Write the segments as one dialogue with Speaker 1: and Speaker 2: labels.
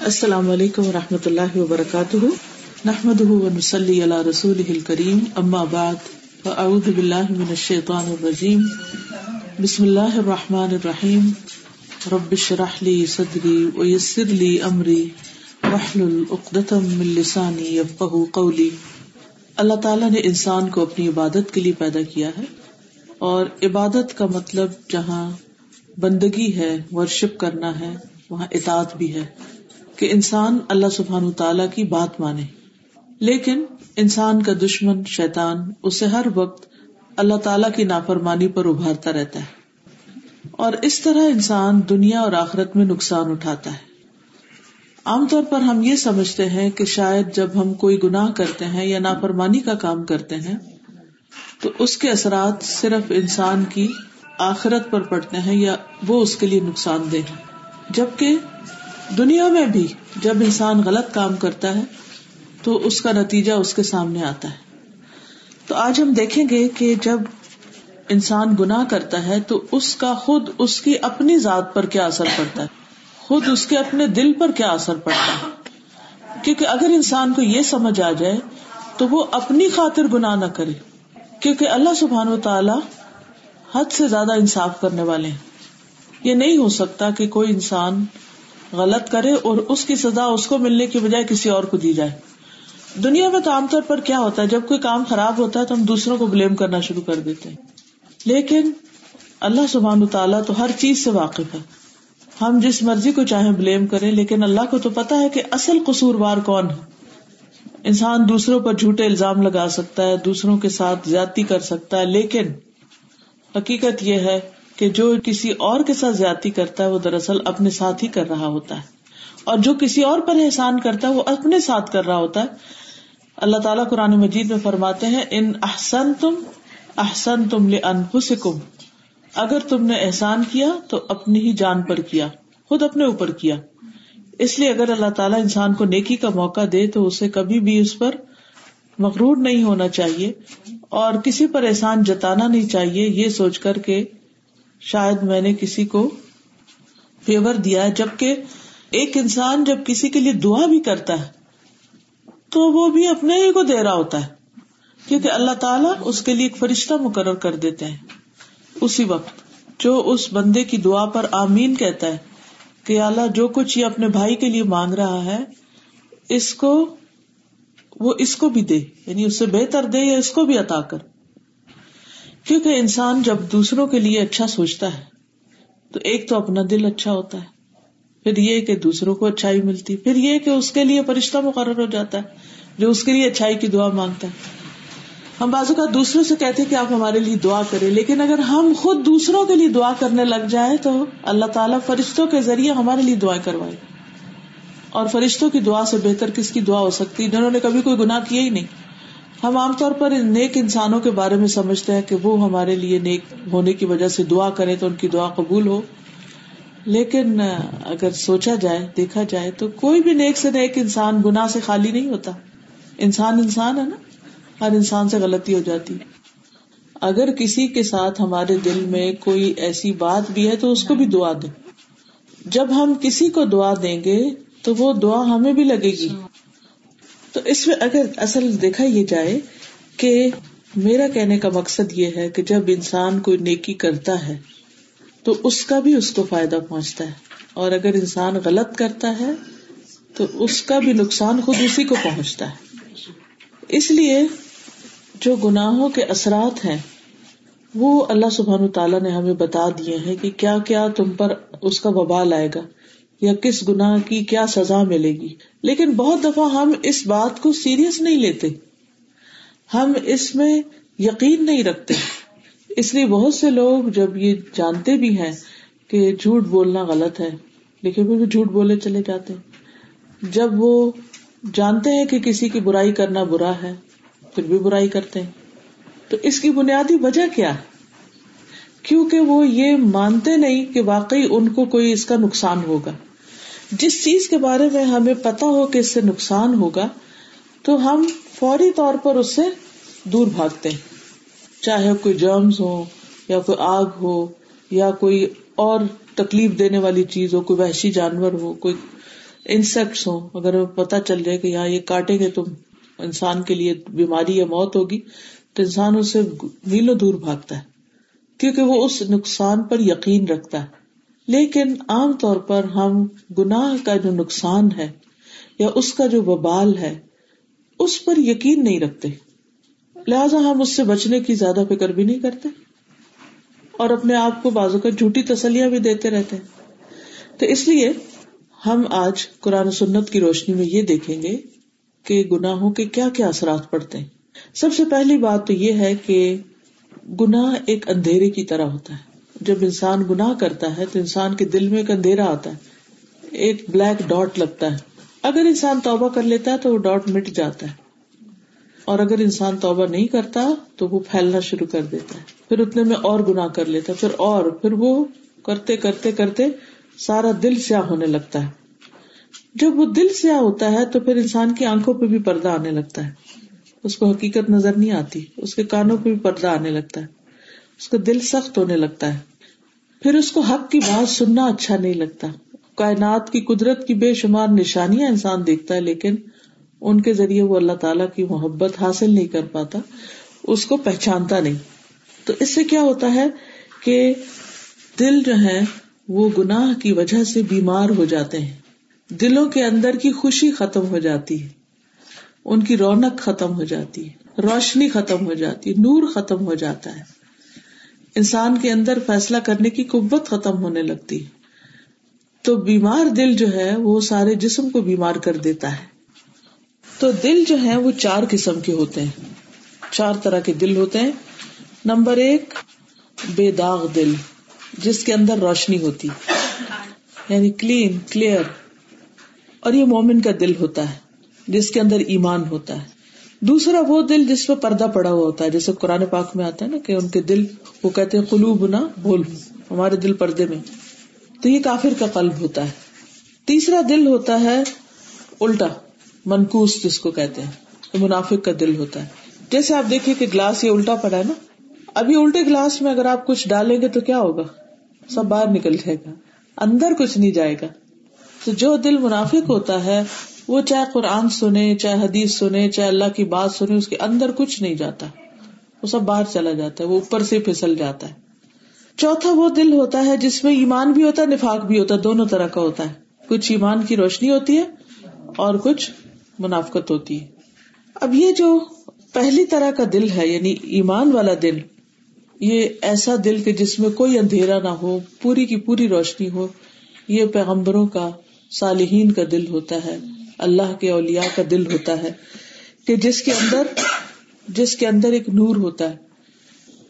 Speaker 1: السلام علیکم و رحمۃ اللہ وبرکاتہ۔ نحمد ونسلی علی رسول کریم اما بعد، فاعوذ باللہ من الشیطان الرجیم۔ بسم اللہ الرحمٰن الرحیم۔ ربش رحلی صدری ویسر لی امری۔ وحل العقدم من لسانی یفقہ قولی۔ اللہ تعالیٰ نے انسان کو اپنی عبادت کے لیے پیدا کیا ہے۔ اور عبادت کا مطلب جہاں بندگی ہے، ورشپ کرنا ہے، وہاں اطاعت بھی ہے۔ کہ انسان اللہ سبحان تعالی کی بات مانے۔ لیکن انسان کا دشمن، شیطان، اسے ہر وقت اللہ تعالی کی نافرمانی پر ابھارتا رہتا ہے۔ اور اس طرح انسان دنیا اور آخرت میں نقصان اٹھاتا ہے۔ عام طور پر ہم یہ سمجھتے ہیں کہ شاید جب ہم کوئی گناہ کرتے ہیں یا نافرمانی کا کام کرتے ہیں، تو اس کے اثرات صرف انسان کی آخرت پر پڑتے ہیں یا وہ اس کے لیے نقصان دہ جبکہ دنیا میں بھی جب انسان غلط کام کرتا ہے تو اس کا نتیجہ اس کے سامنے آتا ہے۔ تو آج ہم دیکھیں گے کہ جب انسان گنا کرتا ہے تو اس کا خود اس کی اپنی ذات پر کیا اثر پڑتا ہے؟ خود اس کے اپنے دل پر کیا اثر پڑتا ہے؟ کیونکہ اگر انسان کو یہ سمجھ آ جائے تو وہ اپنی خاطر گنا نہ کرے، کیونکہ اللہ سبحان و تعالی حد سے زیادہ انصاف کرنے والے ہیں۔ یہ نہیں ہو سکتا کہ کوئی انسان غلط کرے اور اس کی سزا اس کو ملنے کی بجائے کسی اور کو دی جائے۔ دنیا میں تو عام طور پر کیا ہوتا ہے؟ جب کوئی کام خراب ہوتا ہے تو ہم دوسروں کو بلیم کرنا شروع کر دیتے ہیں۔ لیکن اللہ سبحان تعالیٰ تو ہر چیز سے واقف ہے۔ ہم جس مرضی کو چاہیں بلیم کریں، لیکن اللہ کو تو پتا ہے کہ اصل قصوروار کون ہے۔ انسان دوسروں پر جھوٹے الزام لگا سکتا ہے، دوسروں کے ساتھ زیادتی کر سکتا ہے، لیکن حقیقت یہ ہے کہ جو کسی اور کے ساتھ زیادتی کرتا ہے وہ دراصل اپنے ساتھ ہی کر رہا ہوتا ہے۔ اور جو کسی اور پر احسان کرتا ہے وہ اپنے ساتھ کر رہا ہوتا ہے۔ اللہ تعالیٰ قرآن مجید میں فرماتے ہیں، ان احسن تم احسن تم لم اگر تم نے احسان کیا تو اپنی ہی جان پر کیا، خود اپنے اوپر کیا۔ اس لیے اگر اللہ تعالیٰ انسان کو نیکی کا موقع دے تو اسے کبھی بھی اس پر مغرور نہیں ہونا چاہیے۔ اور کسی پر احسان جتانا نہیں چاہیے، یہ سوچ کر کے شاید میں نے کسی کو فیور دیا ہے، جبکہ ایک انسان جب کسی کے لیے دعا بھی کرتا ہے، تو وہ بھی اپنے ہی کو دے رہا ہوتا ہے۔ کیونکہ اللہ تعالیٰ اس کے لیے ایک فرشتہ مقرر کر دیتے ہیں۔ اسی وقت جو اس بندے کی دعا پر آمین کہتا ہے کہ اللہ جو کچھ یہ اپنے بھائی کے لیے مانگ رہا ہے، اس کو وہ اس کو بھی دے یعنی اس سے بہتر دے یا اس کو بھی عطا کر۔ کیونکہ انسان جب دوسروں کے لیے اچھا سوچتا ہے، تو ایک تو اپنا دل اچھا ہوتا ہے، پھر یہ کہ دوسروں کو اچھائی ملتی، پھر یہ کہ اس کے لیے فرشتہ مقرر ہو جاتا ہے، جو اس کے لیے اچھائی کی دعا مانگتا ہے۔ ہم بازو کا دوسروں سے کہتے کہ آپ ہمارے لیے دعا کریں، لیکن اگر ہم خود دوسروں کے لیے دعا کرنے لگ جائے تو اللہ تعالیٰ فرشتوں کے ذریعے ہمارے لیے دعائیں کروائے۔ اور فرشتوں کی دعا سے بہتر کس کی دعا ہو سکتی؟ جنہوں نے کبھی کوئی گناہ کیا ہی نہیں۔ ہم عام طور پر نیک انسانوں کے بارے میں سمجھتے ہیں کہ وہ ہمارے لیے نیک ہونے کی وجہ سے دعا کرے تو ان کی دعا قبول ہو۔ لیکن اگر سوچا جائے، دیکھا جائے تو کوئی بھی نیک سے نیک انسان گنا سے خالی نہیں ہوتا۔ انسان انسان ہے نا، ہر انسان سے غلطی ہو جاتی۔ اگر کسی کے ساتھ ہمارے دل میں کوئی ایسی بات بھی ہے تو اس کو بھی دعا دیں۔ جب ہم کسی کو دعا دیں گے تو وہ دعا ہمیں بھی لگے گی۔ تو اس میں اگر اصل دیکھا یہ جائے کہ میرا کہنے کا مقصد یہ ہے کہ جب انسان کوئی نیکی کرتا ہے، تو اس کا بھی اس کو فائدہ پہنچتا ہے۔ اور اگر انسان غلط کرتا ہے، تو اس کا بھی نقصان خود اسی کو پہنچتا ہے۔ اس لیے جو گناہوں کے اثرات ہیں، وہ اللہ سبحان تعالیٰ نے ہمیں بتا دیے ہیں کہ کیا کیا تم پر اس کا وبال آئے گا۔ یا کس گناہ کی کیا سزا ملے گی؟ لیکن بہت دفعہ ہم اس بات کو سیریس نہیں لیتے۔ ہم اس میں یقین نہیں رکھتے۔ اس لیے بہت سے لوگ جب یہ جانتے بھی ہیں کہ جھوٹ بولنا غلط ہے، لیکن وہ جھوٹ بولے چلے جاتے جب وہ جانتے ہیں کہ کسی کی برائی کرنا برا ہے، پھر بھی برائی کرتے ہیں۔ تو اس کی بنیادی وجہ کیا ہے؟ کیونکہ وہ یہ مانتے نہیں کہ واقعی ان کو کوئی اس کا نقصان ہوگا۔ جس چیز کے بارے میں ہمیں پتا ہو کہ اس سے نقصان ہوگا، تو ہم فوری طور پر اس سے دور بھاگتے ہیں۔ چاہے کوئی جرمز ہو، یا کوئی آگ ہو، یا کوئی اور تکلیف دینے والی چیز ہو، کوئی وحشی جانور ہو، کوئی انسیکٹس ہوں، اگر پتا چل جائے کہ یہاں یہ کاٹیں گے تم انسان کے لیے بیماری یا موت ہوگی، تو انسان اس سے میلوں دور بھاگتا ہے۔ کیونکہ وہ اس نقصان پر یقین رکھتا ہے۔ لیکن عام طور پر ہم گناہ کا جو نقصان ہے یا اس کا جو وبال ہے، اس پر یقین نہیں رکھتے۔ لہذا ہم اس سے بچنے کی زیادہ فکر بھی نہیں کرتے۔ اور اپنے آپ کو بازو کا جھوٹی تسلیاں بھی دیتے رہتے ہیں۔ تو اس لیے ہم آج قرآن سنت کی روشنی میں یہ دیکھیں گے کہ گناہوں کے کیا کیا اثرات پڑتے ہیں۔ سب سے پہلی بات تو یہ ہے کہ گناہ ایک اندھیرے کی طرح ہوتا ہے۔ جب انسان گناہ کرتا ہے تو انسان کے دل میں ایک اندھیرا آتا ہے، ایک بلیک ڈاٹ لگتا ہے۔ اگر انسان توبہ کر لیتا ہے تو وہ ڈاٹ مٹ جاتا ہے۔ اور اگر انسان توبہ نہیں کرتا تو وہ پھیلنا شروع کر دیتا ہے۔ پھر اتنے میں اور گناہ کر لیتا ہے، پھر اور، پھر وہ کرتے کرتے کرتے سارا دل سیاہ ہونے لگتا ہے۔ جب وہ دل سیاہ ہوتا ہے تو پھر انسان کی آنکھوں پہ بھی پردہ آنے لگتا ہے۔ اس کو حقیقت نظر نہیں آتی، اس کے کانوں پہ بھی پردہ آنے لگتا ہے۔ اس کا دل سخت ہونے لگتا ہے۔ پھر اس کو حق کی بات سننا اچھا نہیں لگتا۔ کائنات کی قدرت کی بے شمار نشانیاں انسان دیکھتا ہے، لیکن ان کے ذریعے وہ اللہ تعالی کی محبت حاصل نہیں کر پاتا، اس کو پہچانتا نہیں۔ تو اس سے کیا ہوتا ہے کہ دل جو ہے، وہ گناہ کی وجہ سے بیمار ہو جاتے ہیں۔ دلوں کے اندر کی خوشی ختم ہو جاتی ہے۔ ان کی رونق ختم ہو جاتی ہے۔ روشنی ختم ہو جاتی ہے۔ نور ختم ہو جاتا ہے۔ انسان کے اندر فیصلہ کرنے کی قوت ختم ہونے لگتی ہے۔ تو بیمار دل جو ہے، وہ سارے جسم کو بیمار کر دیتا ہے۔ تو دل جو ہے، وہ چار قسم کے ہوتے ہیں۔ چار طرح کے دل ہوتے ہیں۔ نمبر ایک، بے داغ دل، جس کے اندر روشنی ہوتی۔ یعنی کلین، کلیئر۔ اور یہ مومن کا دل ہوتا ہے، جس کے اندر ایمان ہوتا ہے۔ دوسرا وہ دل جس پہ پردہ پڑا ہوا ہوتا ہے، جیسے قرآن پاک میں آتا ہے نا کہ ان کے دل، وہ کہتے ہیں قلوب نہ بول ہمارے دل پردے میں۔ تو یہ کافر کا قلب ہوتا ہے۔ تیسرا دل ہوتا ہے الٹا، منکوس جس کو کہتے ہیں۔ منافق کا دل ہوتا ہے۔ جیسے آپ دیکھیے کہ گلاس یہ الٹا پڑا ہے نا۔ ابھی الٹے گلاس میں اگر آپ کچھ ڈالیں گے تو کیا ہوگا؟ سب باہر نکل جائے گا۔ اندر کچھ نہیں جائے گا۔ تو جو دل منافق ہوتا ہے وہ چاہے قرآن سنے، چاہے حدیث سنے، چاہے اللہ کی بات سنے، اس کے اندر کچھ نہیں جاتا۔ وہ سب باہر چلا جاتا ہے، وہ اوپر سے پھسل جاتا ہے۔ چوتھا وہ دل ہوتا ہے جس میں ایمان بھی ہوتا ہے، نفاق بھی ہوتا ہے، دونوں طرح کا ہوتا ہے۔ کچھ ایمان کی روشنی ہوتی ہے اور کچھ منافقت ہوتی ہے۔ اب یہ جو پہلی طرح کا دل ہے یعنی ایمان والا دل، یہ ایسا دل کہ جس میں کوئی اندھیرا نہ ہو، پوری کی پوری روشنی ہو، یہ پیغمبروں کا، صالحین کا دل ہوتا ہے۔ اللہ کے اولیا کا دل ہوتا ہے کہ جس کے اندر جس کے اندر ایک نور ہوتا ہے۔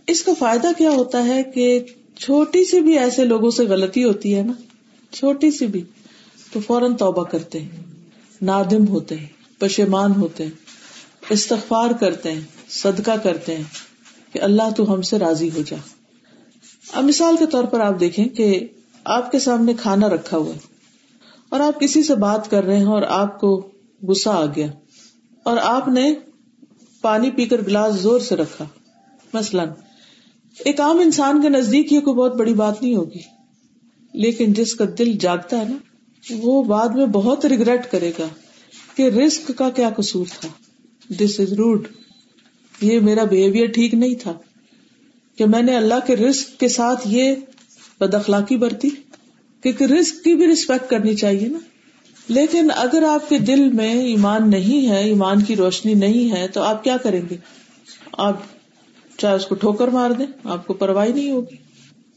Speaker 1: اس کا فائدہ کیا ہوتا ہے کہ چھوٹی سی بھی ایسے لوگوں سے غلطی ہوتی ہے نا، چھوٹی سی بھی، تو فوراً توبہ کرتے ہیں، نادم ہوتے ہیں، پشیمان ہوتے ہیں، استغفار کرتے ہیں، صدقہ کرتے ہیں کہ اللہ تو ہم سے راضی ہو جا۔ اب مثال کے طور پر آپ دیکھیں کہ آپ کے سامنے کھانا رکھا ہوا ہے۔ اور آپ کسی سے بات کر رہے ہیں اور آپ کو گسا آ گیا اور آپ نے پانی پی کر گلاس زور سے رکھا۔ مثلاً، ایک عام انسان کے نزدیک یہ کوئی بہت بڑی بات نہیں ہوگی، لیکن جس کا دل جاگتا ہے نا، وہ بعد میں بہت ریگریٹ کرے گا کہ رسک کا کیا قصور تھا۔ دس از روڈ یہ میرا بہیویئر ٹھیک نہیں تھا۔ کہ میں نے اللہ کے رسک کے ساتھ یہ بد اخلاقی برتی۔ کیونکہ رسک کی بھی ریسپیکٹ کرنی چاہیے نا۔ لیکن اگر آپ کے دل میں ایمان نہیں ہے، ایمان کی روشنی نہیں ہے، تو آپ کیا کریں گے؟ آپ چاہے اس کو ٹھوکر مار دیں، آپ کو پرواہ نہیں ہوگی۔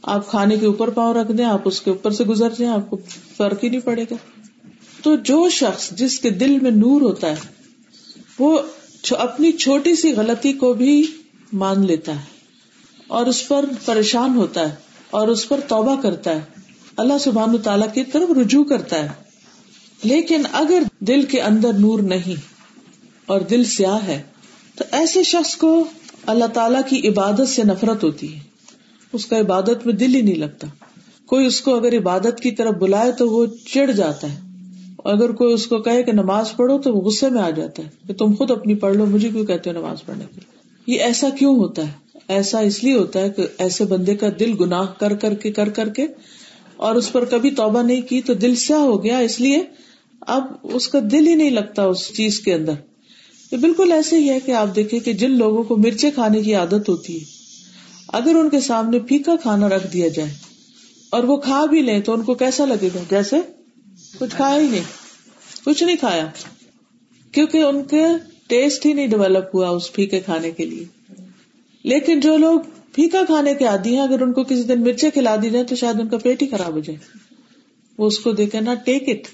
Speaker 1: آپ کھانے کے اوپر پاؤں رکھ دیں، آپ اس کے اوپر سے گزر جائیں، آپ کو فرق ہی نہیں پڑے گا۔ تو جو شخص جس کے دل میں نور ہوتا ہے، وہ اپنی چھوٹی سی غلطی کو بھی مان لیتا ہے اور اس پر پریشان ہوتا ہے اور اس پر توبہ کرتا ہے۔ اللہ سبحان تعالیٰ کی طرف رجوع کرتا ہے۔ لیکن اگر دل کے اندر نور نہیں اور دل سیاہ ہے، تو ایسے شخص کو اللہ تعالیٰ کی عبادت سے نفرت ہوتی ہے۔ اس کا عبادت میں دل ہی نہیں لگتا۔ کوئی اس کو اگر عبادت کی طرف بلائے تو وہ چڑ جاتا ہے۔ اگر کوئی اس کو کہے کہ نماز پڑھو تو وہ غصے میں آ جاتا ہے کہ تم خود اپنی پڑھ لو، مجھے کیوں کہتے ہو نماز پڑھنے کے یہ ایسا کیوں ہوتا ہے؟ ایسا اس لیے ہوتا ہے کہ ایسے بندے کا دل گناہ کر کر کے، کر کر کے اور اس پر کبھی توبہ نہیں کی تو دل سیاہ ہو گیا، اس لیے اب اس کا دل ہی نہیں لگتا اس چیز کے اندر۔ تو بالکل ایسے ہی ہے کہ آپ دیکھیں کہ جن لوگوں کو مرچیں کھانے کی عادت ہوتی ہے، اگر ان کے سامنے پھیکا کھانا رکھ دیا جائے اور وہ کھا بھی لیں تو ان کو کیسا لگے گا؟ جیسے کچھ کھایا ہی نہیں، کچھ نہیں کھایا۔ کیونکہ ان کے ٹیسٹ ہی نہیں ڈیولپ ہوا اس پھیکے کھانے کے لیے۔ لیکن جو لوگ پھیکا کھانے کے عادی ہیں، اگر ان کو کسی دن مرچیں کھلا دی جائے تو شاید ان کا پیٹ ہی خراب ہو جائے۔ وہ اس کو دیکھے نا ٹیک اٹ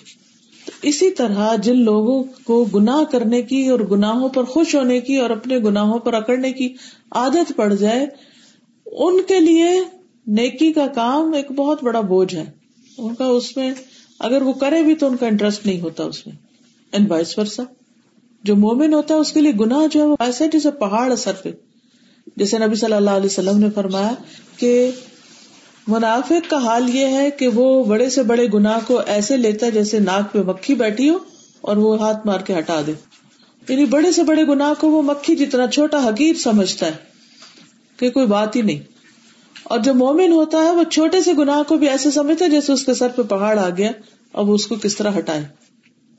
Speaker 1: اسی طرح جن لوگوں کو گناہ کرنے کی اور گناہوں پر خوش ہونے کی اور اپنے گناہوں پر اکڑنے کی عادت پڑ جائے، ان کے لیے نیکی کا کام ایک بہت بڑا بوجھ ہے۔ ان کا اس میں، اگر وہ کرے بھی تو ان کا انٹرسٹ نہیں ہوتا اس میں۔ اینڈ وائس ورسا جو مومن ہوتا ہے، اس کے لیے گناہ جو ہے، وہ ایسا جیسے پہاڑ اثر پہ۔ جیسے نبی صلی اللہ علیہ وسلم نے فرمایا کہ منافق کا حال یہ ہے کہ وہ بڑے سے بڑے گناہ کو ایسے لیتا ہے جیسے ناک پہ مکھی بیٹھی ہو اور وہ ہاتھ مار کے ہٹا دے۔ یعنی بڑے سے بڑے گناہ کو وہ مکھی جتنا چھوٹا حقیر سمجھتا ہے کہ کوئی بات ہی نہیں۔ اور جو مومن ہوتا ہے وہ چھوٹے سے گناہ کو بھی ایسے سمجھتا ہے جیسے اس کے سر پہ پہاڑ آ گیا اب اس کو کس طرح ہٹائے۔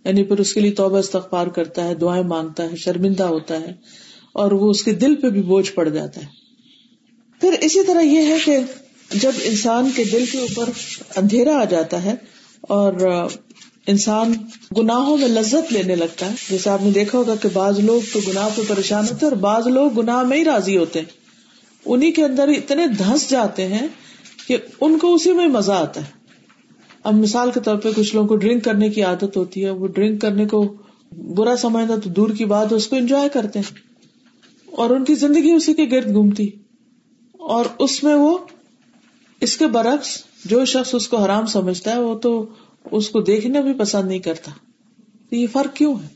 Speaker 1: یعنی پھر اس کے لیے توبہ استغفار کرتا ہے، دعائیں مانگتا ہے، شرمندہ ہوتا ہے۔ اور وہ اس کے دل پہ بھی بوجھ پڑ جاتا ہے۔ پھر اسی طرح یہ ہے کہ جب انسان کے دل کے اوپر اندھیرا آ جاتا ہے اور انسان گناہوں میں لذت لینے لگتا ہے، جیسے آپ نے دیکھا ہوگا کہ بعض لوگ تو گناہ پہ پریشان ہوتے ہیں اور بعض لوگ گناہ میں ہی راضی ہوتے ہیں۔ انہیں کے اندر اتنے دھس جاتے ہیں کہ ان کو اسی میں مزہ آتا ہے۔ اب مثال کے طور پہ کچھ لوگوں کو ڈرنک کرنے کی عادت ہوتی ہے، وہ ڈرنک کرنے کو برا سمجھتا تو دور کی بات اس کو انجوائے کرتے ہیں۔ اور ان کی زندگی اسی کے گرد گھومتی اور اس میں وہ اس کے برعکس جو شخص اس کو حرام سمجھتا ہے وہ تو اس کو دیکھنا بھی پسند نہیں کرتا تو یہ فرق کیوں ہے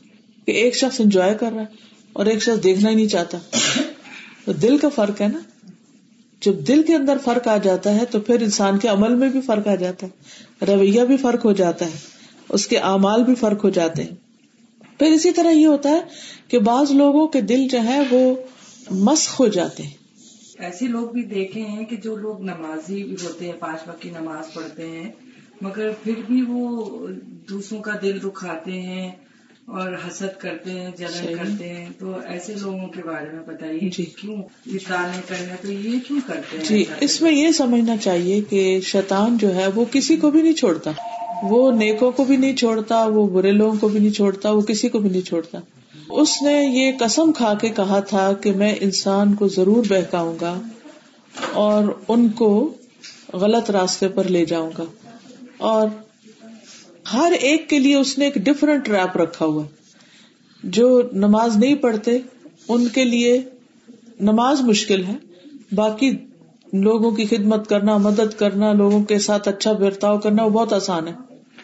Speaker 1: کہ ایک شخص انجوائے کر رہا ہے اور ایک شخص دیکھنا ہی نہیں چاہتا تو دل کا فرق ہے نا جب دل کے اندر فرق آ جاتا ہے تو پھر انسان کے عمل میں بھی فرق آ جاتا ہے رویہ بھی فرق ہو جاتا ہے اس کے اعمال بھی فرق ہو جاتے ہیں پھر اسی طرح یہ ہوتا ہے کہ بعض لوگوں کے دل جو ہے وہ مسخ ہو جاتے ہیں۔
Speaker 2: ایسے لوگ بھی دیکھے ہیں کہ جو لوگ نمازی بھی ہوتے ہیں پانچ وقت کی نماز پڑھتے ہیں مگر پھر بھی وہ دوسروں کا دل دکھاتے ہیں اور حسد کرتے ہیں جلن کرتے ہیں۔ تو ایسے لوگوں کے بارے میں بتائیے جی۔ کیوں کرنا تو یہ کیوں کرتے ہیں؟
Speaker 1: جی اس میں یہ سمجھنا چاہیے کہ شیطان جو ہے وہ کسی کو بھی نہیں چھوڑتا۔ وہ نیکوں کو بھی نہیں چھوڑتا وہ برے لوگوں کو بھی نہیں چھوڑتا وہ کسی کو بھی نہیں چھوڑتا۔ اس نے یہ قسم کھا کے کہا تھا کہ میں انسان کو ضرور بہکاؤں گا اور ان کو غلط راستے پر لے جاؤں گا۔ اور ہر ایک کے لیے اس نے ایک ڈفرنٹ ریپ رکھا ہوا۔ جو نماز نہیں پڑھتے، ان کے لیے نماز مشکل ہے۔ باقی لوگوں کی خدمت کرنا، مدد کرنا، لوگوں کے ساتھ اچھا برتاؤ کرنا، وہ بہت آسان ہے۔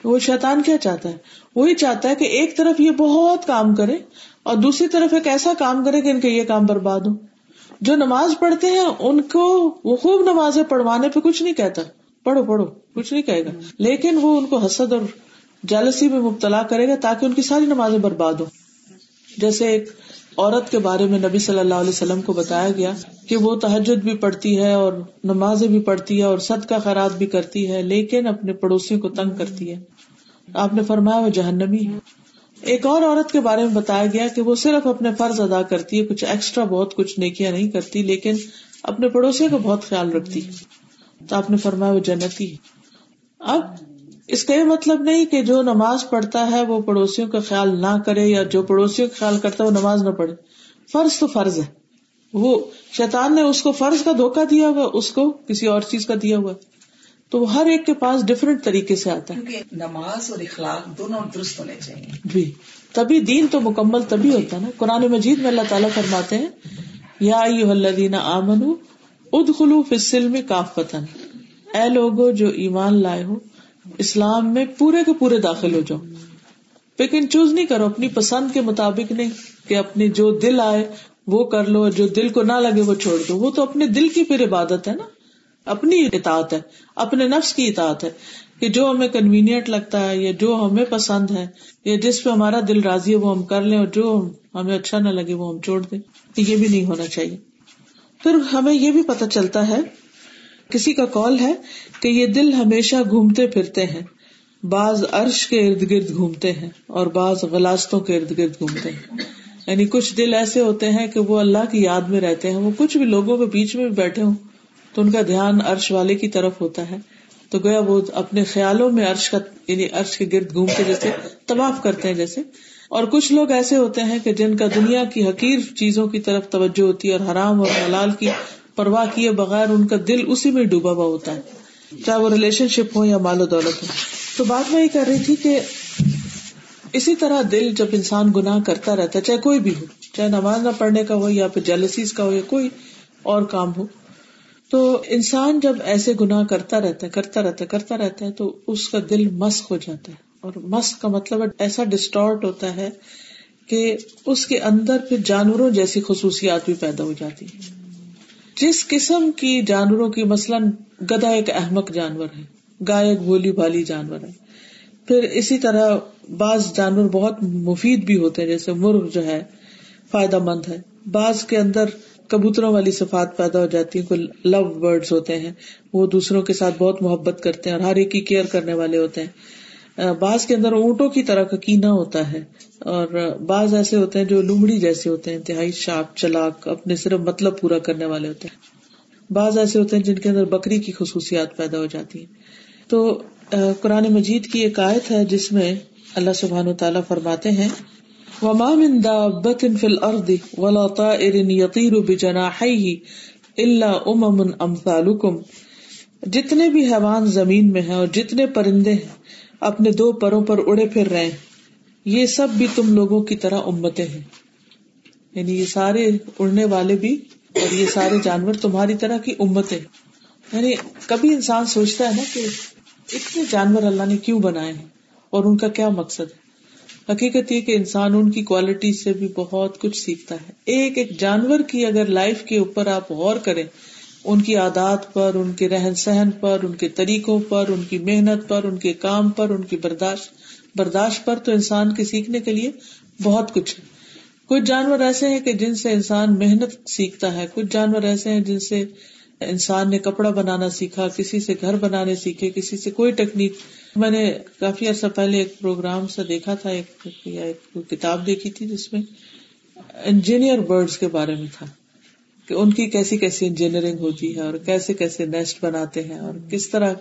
Speaker 1: وہ شیطان کیا چاہتا ہے؟ وہی چاہتا ہے کہ ایک طرف یہ بہت کام کرے اور دوسری طرف ایک ایسا کام کرے کہ ان کے یہ کام برباد ہو جو نماز پڑھتے ہیں، ان کو وہ خوب نمازیں پڑھوانے پہ کچھ نہیں کہتا۔ پڑھو پڑھو، کچھ نہیں کہے گا۔ لیکن وہ ان کو حسد اور جالسی میں مبتلا کرے گا تاکہ ان کی ساری نمازیں برباد ہو جیسے ایک عورت کے بارے میں نبی صلی اللہ علیہ وسلم کو بتایا گیا کہ وہ تحجد بھی پڑھتی ہے اور نمازیں بھی پڑھتی ہے اور سد کا خیرات بھی کرتی ہے، لیکن اپنے پڑوسیوں کو تنگ کرتی ہے۔ آپ نے فرمایا وہ جہنمی ہے۔ ایک اور عورت کے بارے میں بتایا گیا کہ وہ صرف اپنے فرض ادا کرتی ہے، کچھ ایکسٹرا بہت، کچھ نیکیاں نہیں کرتی، لیکن اپنے پڑوسیوں کا بہت خیال رکھتی تو آپ نے فرمایا وہ جنتی ہے۔ اب اس کا یہ مطلب نہیں کہ جو نماز پڑھتا ہے وہ پڑوسیوں کا خیال نہ کرے یا جو پڑوسیوں کا خیال کرتا ہے وہ نماز نہ پڑھے۔ فرض تو فرض ہے۔ وہ شیطان نے اس کو فرض کا دھوکا دیا ہوا، اس کو کسی اور چیز کا دیا ہوا۔ تو ہر ایک کے پاس ڈفرینٹ طریقے سے آتا ہے۔
Speaker 2: نماز اور اخلاق دونوں درست ہونے چاہیے۔
Speaker 1: جی۔ تبھی دین تو مکمل تبھی ہوتا ہے نا۔ قرآن مجید میں اللہ تعالیٰ فرماتے ہیں یا الذین آمن اد خلو فصل میں کاف پتن اے لوگو جو ایمان لائے ہو اسلام میں پورے کے پورے داخل ہو جاؤ۔ لیکن چوز نہیں کرو اپنی پسند کے مطابق نہیں کہ اپنی جو دل آئے وہ کر لو جو دل کو نہ لگے وہ چھوڑ دو۔ وہ تو اپنے دل کی پھر عبادت ہے نا۔ اپنی اطاعت ہے، اپنے نفس کی اطاعت ہے کہ جو ہمیں کنوینئنٹ لگتا ہے یا جو ہمیں پسند ہے، یا جس پہ ہمارا دل راضی ہے وہ ہم کر لیں اور جو ہمیں اچھا نہ لگے وہ ہم چھوڑ دیں۔ یہ بھی نہیں ہونا چاہیے۔ پھر ہمیں یہ بھی پتا چلتا ہے، کسی کا کال ہے کہ یہ دل ہمیشہ گھومتے پھرتے ہیں۔ بعض عرش کے ارد گرد گھومتے ہیں اور بعض غلاستوں کے ارد گرد گھومتے ہیں۔ یعنی کچھ دل ایسے ہوتے ہیں کہ وہ اللہ کی یاد میں رہتے ہیں، وہ کچھ بھی لوگوں کے بیچ میں بیٹھے ہوں۔ تو ان کا دھیان عرش والے کی طرف ہوتا ہے۔ تو گویا وہ اپنے خیالوں میں عرش کا یعنی عرش کے گرد گھوم کے جیسے طواف کرتے ہیں جیسے۔ اور کچھ لوگ ایسے ہوتے ہیں کہ جن کا دنیا کی حقیر چیزوں کی طرف توجہ ہوتی ہے اور حرام اور حلال کی پرواہ کیے بغیر ان کا دل اسی میں ڈوبا ہوا ہوتا ہے۔ چاہے وہ ریلیشن شپ ہو یا مال و دولت ہو۔ تو بات میں یہ کر رہی تھی کہ اسی طرح دل جب انسان گناہ کرتا رہتا ہے، چاہے کوئی بھی ہو، چاہے نماز نہ پڑھنے کا ہو یا پھر جیلسیز کا ہو یا کوئی اور کام ہو تو انسان جب ایسے گناہ کرتا رہتا ہے، کرتا رہتا ہے، کرتا رہتا ہے، تو اس کا دل مسق ہو جاتا ہے۔ اور مسق کا مطلب ایسا ڈسٹارٹ ہوتا ہے کہ اس کے اندر پھر جانوروں جیسی خصوصیات بھی پیدا ہو جاتی ہیں۔ جس قسم کی جانوروں کی، مثلاً گدا ایک احمد جانور ہے، گائے ایک بولی بالی جانور ہے۔ پھر اسی طرح بعض جانور بہت مفید بھی ہوتے ہیں، جیسے مرغ جو ہے، فائدہ مند ہے۔ بعض کے اندر کبوتروں والی صفات پیدا ہو جاتی ہیں، کوئی لو برڈ ہوتے ہیں، وہ دوسروں کے ساتھ بہت محبت کرتے ہیں اور ہر ایک کی کیئر کرنے والے ہوتے ہیں۔ بعض کے اندر اونٹوں کی طرح کا کینا ہوتا ہے۔ اور بعض ایسے ہوتے ہیں جو لومڑی جیسے ہوتے ہیں، انتہائی شاپ، چلاک، اپنے صرف مطلب پورا کرنے والے ہوتے ہیں۔ بعض ایسے ہوتے ہیں جن کے اندر بکری کی خصوصیات پیدا ہو جاتی ہیں۔ تو قرآن مجید کی ایک آیت ہے جس میں اللہ سبحان و تعالیٰ فرماتے ہیں وما من دابة في الأرض ولا طائر يطير بجناحيه إلا أمم أمثالكم جتنے بھی حیوان زمین میں ہیں اور جتنے پرندے ہیں، اپنے دو پروں پر اڑے پھر رہے ہیں۔ یہ سب بھی تم لوگوں کی طرح امتیں ہیں۔ یعنی یہ سارے اڑنے والے بھی اور یہ سارے جانور تمہاری طرح کی امتیں یعنی کبھی انسان سوچتا ہے نا کہ اتنے جانور اللہ نے کیوں بنائے ہیں اور ان کا کیا مقصد ہے؟ حقیقت یہ کہ انسان ان کی کوالٹی سے بھی بہت کچھ سیکھتا ہے۔ ایک ایک جانور کی اگر لائف کے اوپر آپ غور کریں، ان کی عادات پر، ان کے رہن سہن پر، ان کے طریقوں پر، ان کی محنت پر، ان کے کام پر، ان کی برداشت برداشت پر تو انسان کے سیکھنے کے لیے بہت کچھ ہے۔ کچھ جانور ایسے ہیں کہ جن سے انسان محنت سیکھتا ہے، کچھ جانور ایسے ہیں جن سے انسان نے کپڑا بنانا سیکھا، کسی سے گھر بنانے سیکھے، کسی سے کوئی ٹیکنیک میں نے کافی عرصہ پہلے ایک پروگرام سے دیکھا تھا، ایک یا ایک کتاب دیکھی تھی جس میں انجینئر برڈس کے بارے میں تھا کہ ان کی کیسی کیسی انجینئرنگ ہوتی ہے اور کیسے کیسے نیسٹ بناتے ہیں اور کس طرح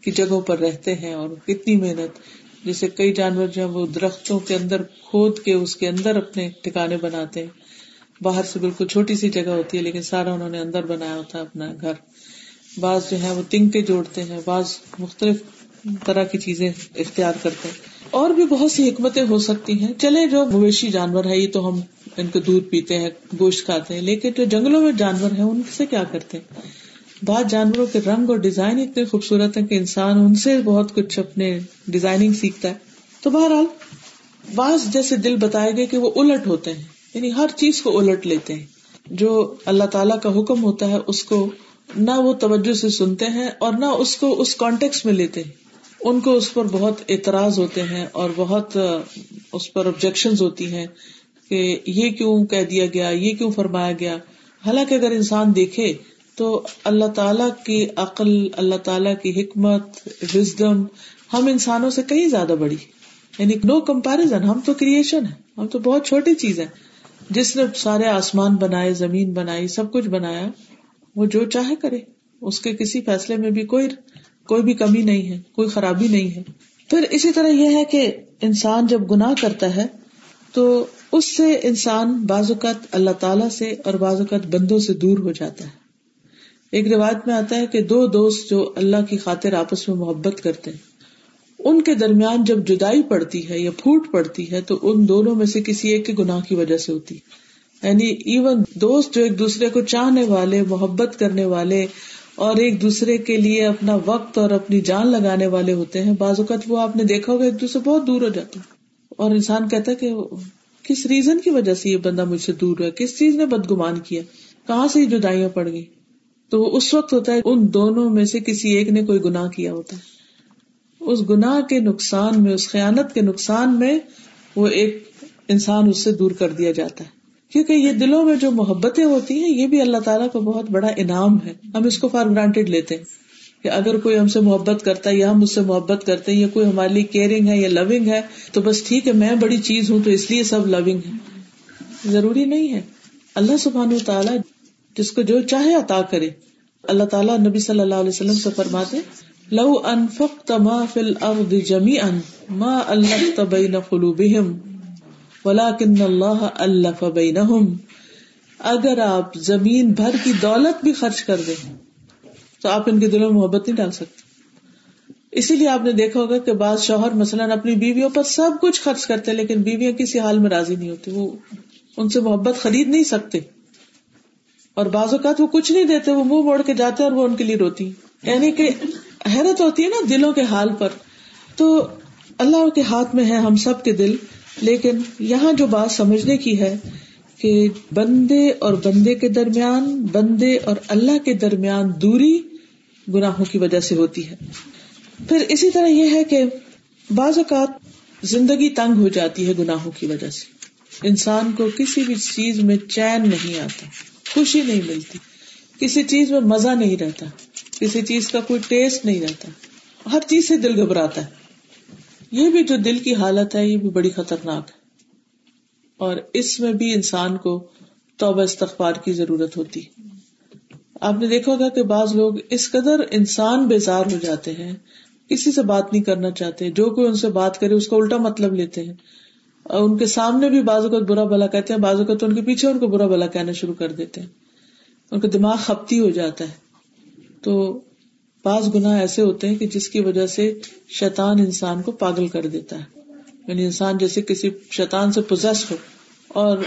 Speaker 1: کی جگہوں پر رہتے ہیں اور کتنی محنت، جیسے کئی جانور جو وہ درختوں کے اندر کھود کے اس کے اندر اپنے ٹھکانے بناتے ہیں۔ باہر سے بالکل چھوٹی سی جگہ ہوتی ہے، لیکن سارا انہوں نے اندر بنایا ہوتا ہے اپنا گھر۔ بعض جو ہے وہ تنکے جوڑتے ہیں، بعض مختلف طرح کی چیزیں اختیار کرتے ہیں۔ اور بھی بہت سی حکمتیں ہو سکتی ہیں۔ چلے جو مویشی جانور ہے یہ تو ہم ان کو دودھ پیتے ہیں، گوشت کھاتے ہیں، لیکن جو جنگلوں میں جانور ہیں، ان سے کیا کرتے ہیں؟ بعض جانوروں کے رنگ اور ڈیزائن اتنے خوبصورت ہیں کہ انسان ان سے بہت کچھ اپنے ڈیزائننگ سیکھتا ہے۔ تو بہرحال، بعض جیسے دل بتائے گئے کہ وہ الٹ ہوتے ہیں یعنی ہر چیز کو الٹ لیتے ہیں۔ جو اللہ تعالیٰ کا حکم ہوتا ہے، اس کو نہ وہ توجہ سے سنتے ہیں اور نہ اس کو اس کانٹیکس میں لیتے ہیں۔ ان کو اس پر بہت اعتراض ہوتے ہیں اور بہت اس پر آبجیکشن ہوتی ہیں کہ یہ کیوں کہہ دیا گیا، یہ کیوں فرمایا گیا۔ حالانکہ اگر انسان دیکھے تو اللہ تعالی کی عقل، اللہ تعالی کی حکمت وزڈم ہم انسانوں سے کہیں زیادہ بڑی یعنی نو کمپیرزن ہم تو کریشن ہے ہم تو بہت چھوٹی چیز ہے جس نے سارے آسمان بنائے، زمین بنائی، سب کچھ بنایا، وہ جو چاہے کرے، اس کے کسی فیصلے میں بھی کوئی کوئی بھی کمی نہیں ہے، کوئی خرابی نہیں ہے۔ پھر اسی طرح یہ ہے کہ انسان جب گناہ کرتا ہے، تو اس سے انسان بعض اوقات اللہ تعالی سے اور بعض اوقات بندوں سے دور ہو جاتا ہے۔ ایک روایت میں آتا ہے کہ دو دوست جو اللہ کی خاطر آپس میں محبت کرتے ہیں، ان کے درمیان جب جدائی پڑتی ہے یا پھوٹ پڑتی ہے، تو ان دونوں میں سے کسی ایک کے گناہ کی وجہ سے ہوتی۔ یعنی ایون دوست جو ایک دوسرے کو چاہنے والے، محبت کرنے والے اور ایک دوسرے کے لیے اپنا وقت اور اپنی جان لگانے والے ہوتے ہیں۔ بعض اوقات وہ آپ نے دیکھا ہوگا، ایک دوسرے بہت دور ہو جاتا اور انسان کہتا ہے کہ کس ریزن کی وجہ سے یہ بندہ مجھ سے دور ہے کس چیز نے بدگمان کیا؟ کہاں سے یہ جدائیاں پڑ گئی تو وہ اس وقت ہوتا ہے ان دونوں میں سے کسی ایک نے کوئی گناہ کیا ہوتا ہے۔ اس گناہ کے نقصان میں، اس خیانت کے نقصان میں وہ ایک انسان اس سے دور کر دیا جاتا ہے۔ کیونکہ یہ دلوں میں جو محبتیں ہوتی ہیں، یہ بھی اللہ تعالیٰ کا بہت بڑا انعام ہے۔ ہم اس کو فار گرانٹیڈ لیتے ہیں کہ اگر کوئی ہم سے محبت کرتا ہے یا ہم اس سے محبت کرتے ہیں یا کوئی ہمارے لیے کیئرنگ ہے یا لونگ ہے، تو بس ٹھیک ہے، میں بڑی چیز ہوں تو اس لیے سب لونگ ہے ضروری نہیں ہے۔ اللہ سبحان تعالیٰ جس کو جو چاہے عطا کرے۔ اللہ تعالیٰ نبی صلی اللہ علیہ وسلم سے فرماتے لو انفق تما فل ارد جمی ان ما اللہ تبین قلوبہم۔ ولیکن اللہ اللہ فبینہم اگر آپ زمین بھر کی دولت بھی خرچ کر دیں، تو آپ ان کے دلوں میں محبت نہیں ڈال سکتے۔ اسی لیے آپ نے دیکھا ہوگا کہ بعض شوہر مثلاً اپنی بیویوں پر سب کچھ خرچ کرتے لیکن بیویاں کسی حال میں راضی نہیں ہوتی، وہ ان سے محبت خرید نہیں سکتے۔ اور بعض اوقات وہ کچھ نہیں دیتے، وہ منہ موڑ کے جاتے اور وہ ان کے لیے روتی یعنی کہ حیرت ہوتی ہے نا دلوں کے حال پر۔ تو اللہ کے ہاتھ میں ہے ہم سب کے دل۔ لیکن یہاں جو بات سمجھنے کی ہے کہ بندے اور بندے کے درمیان، بندے اور اللہ کے درمیان دوری گناہوں کی وجہ سے ہوتی ہے۔ پھر اسی طرح یہ ہے کہ بعض اوقات زندگی تنگ ہو جاتی ہے گناہوں کی وجہ سے۔ انسان کو کسی بھی چیز میں چین نہیں آتا، خوشی نہیں ملتی، کسی چیز میں مزہ نہیں رہتا، کسی چیز کا کوئی ٹیسٹ نہیں رہتا، ہر چیز سے دل گھبراتا ہے۔ یہ بھی جو دل کی حالت ہے، یہ بھی بڑی خطرناک ہے۔ اور اس میں بھی انسان کو توبہ استغفار کی ضرورت ہوتی۔ آپ نے دیکھا ہوگا کہ بعض لوگ اس قدر انسان بیزار ہو جاتے ہیں، کسی سے بات نہیں کرنا چاہتے، جو کوئی ان سے بات کرے اس کا الٹا مطلب لیتے ہیں۔ اور ان کے سامنے بھی بازو کا برا بلا کہتے ہیں بازو کا تو ان کے پیچھے ان کو برا بلا کہنا شروع کر دیتے ہیں۔ ان کا دماغ خپتی ہو جاتا ہے۔ تو بعض گنا ایسے ہوتے ہیں کہ جس کی وجہ سے شیطان انسان کو پاگل کر دیتا ہے۔ یعنی انسان جیسے کسی شیطان سے پوزیس ہو اور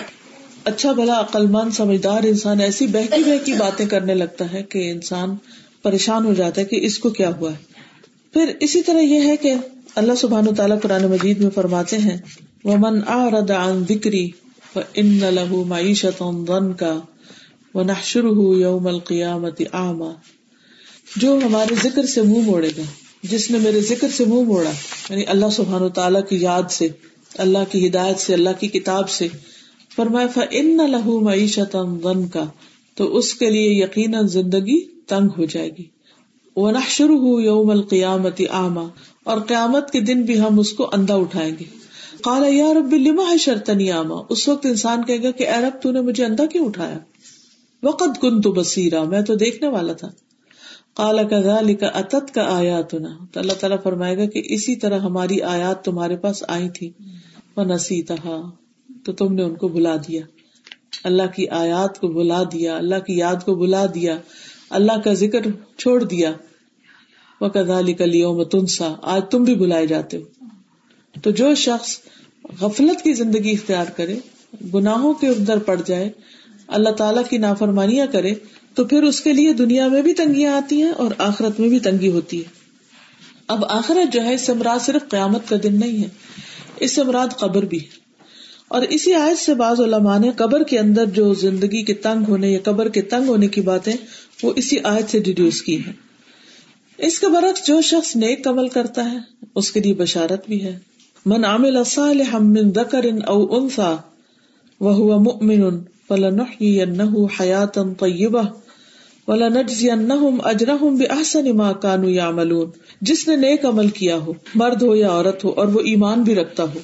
Speaker 1: اچھا بھلا عقلمند سمجھدار انسان ایسی بہکی بہکی باتیں کرنے لگتا ہے کہ انسان پریشان ہو جاتا ہے کہ اس کو کیا ہوا ہے۔ پھر اسی طرح یہ ہے کہ اللہ سبحان تعالیٰ قرآن مجید میں فرماتے ہیں وہ من عن ذکری ان لہو معیشت کا وہ نحشر یوم القیامت آما جو ہمارے ذکر سے منہ موڑے گا، جس نے میرے ذکر سے منہ موڑا یعنی اللہ سبحان و تعالیٰ کی یاد سے، اللہ کی ہدایت سے، اللہ کی کتاب سے، فرمایا ان لہو معیشت غن کا تو اس کے لیے یقیناً زندگی تنگ ہو جائے گی۔ وہ نہ شروع ہو یوم القیامت آما اور قیامت کے دن بھی ہم اس کو اندھا اٹھائیں گے۔ کالا یا رب، لما ہے شرطنی آما اس وقت انسان کہے گا کہ، اے رب، تو نے مجھے اندھا کیوں اٹھایا؟ وقت کن تو بسیرا میں تو دیکھنے والا تھا۔ کالا کا کا اتت کا آیات تو اللہ تعالیٰ فرمائے گا کہ اسی طرح ہماری آیات تمہارے پاس آئی تھی وہ نسی تو تم نے ان کو بلا دیا۔ اللہ کی آیات کو بلا دیا، اللہ کی یاد کو بلا دیا، اللہ کا ذکر چھوڑ دیا۔ وہ کدالی کلیوں میں تنسا۔ آج تم بھی بلائے جاتے ہو۔ تو جو شخص غفلت کی زندگی اختیار کرے، گناہوں کے اندر پڑ جائے، اللہ تعالیٰ کی نافرمانیاں کرے تو پھر اس کے لیے دنیا میں بھی تنگیاں آتی ہیں اور آخرت میں بھی تنگی ہوتی ہے اب آخرت جو ہے، اس سے مراد صرف قیامت کا دن نہیں ہے، اس سے مراد قبر بھی ہے۔ اور اسی آیت سے بعض علماء نے قبر کے اندر جو زندگی کے تنگ ہونے یا قبر کے تنگ ہونے کی باتیں، وہ اسی آیت سے ڈیڈیوس کی ہے اس کے برعکس جو شخص نیک عمل کرتا ہے، اس کے لیے بشارت بھی ہے۔ من عامل صالحا من ذکر او انثى وهو مؤمن فلنحيينه حياة طيبة ولا نجزی اجرحم ما کانو جس نے نیک عمل کیا ہو، مرد ہو یا عورت ہو، اور وہ ایمان بھی رکھتا ہو،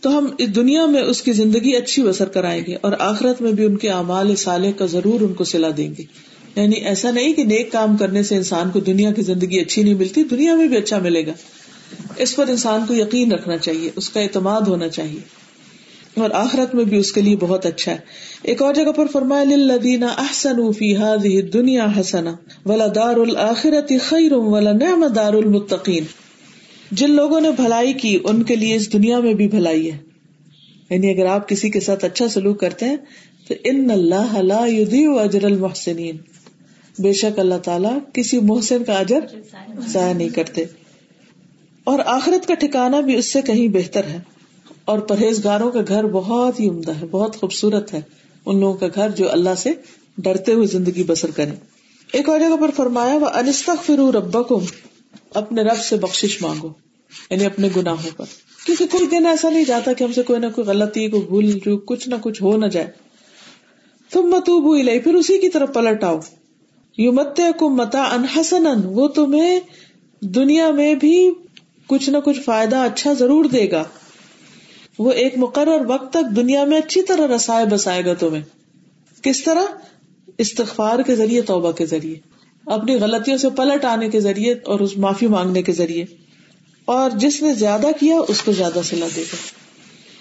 Speaker 1: تو ہم اس دنیا میں اس کی زندگی اچھی بسر کرائیں گے اور آخرت میں بھی ان کے اعمال سالے کا ضرور ان کو سلا دیں گے۔ یعنی ایسا نہیں کہ نیک کام کرنے سے انسان کو دنیا کی زندگی اچھی نہیں ملتی، دنیا میں بھی اچھا ملے گا۔ اس پر انسان کو یقین رکھنا چاہیے، اس کا اعتماد ہونا چاہیے۔ اور آخرت میں بھی اس کے لیے بہت اچھا ہے۔ ایک اور جگہ پر فرمایا، للذین احسنوا فی هذه الدنيا حسنا ولا دار الاخرۃ خیر ولا نعم دار المتقین۔ جن لوگوں نے بھلائی کی، ان کے لیے اس دنیا میں بھی بھلائی ہے۔ یعنی اگر آپ کسی کے ساتھ اچھا سلوک کرتے ہیں، تو ان اللہ لا یضیع اجر المحسنین۔ بے شک اللہ تعالیٰ کسی محسن کا اجر ضائع نہیں کرتے۔ اور آخرت کا ٹھکانا بھی اس سے کہیں بہتر ہے۔ اور پرہیزگاروں کا گھر بہت ہی عمدہ ہے، بہت خوبصورت ہے۔ ان لوگوں کا گھر جو اللہ سے ڈرتے ہوئے زندگی بسر کرے ایک اور جگہ پر فرمایا، وہ انستک فرو ربا کو اپنے رب سے بخش مانگو یعنی اپنے گناہوں پر۔ کیونکہ کوئی دن ایسا نہیں جاتا کہ ہم سے کوئی نہ کوئی غلطی، کوئی بھول، جو کچھ نہ کچھ ہو نہ جائے۔ تم متوب ہوئی لئی پھر اسی کی طرف پلٹ آؤ۔ یو مت کو متا انحسن وہ تمہیں دنیا میں بھی کچھ نہ کچھ فائدہ اچھا ضرور دے گا۔ وہ ایک مقرر وقت تک دنیا میں اچھی طرح رسائے بسائے گا تمہیں۔ کس طرح؟ استغفار کے ذریعے، توبہ کے ذریعے۔ اپنی غلطیوں سے پلٹ آنے کے ذریعے اور اس معافی مانگنے کے ذریعے۔ اور جس نے زیادہ کیا، اس کو زیادہ سلا دے گا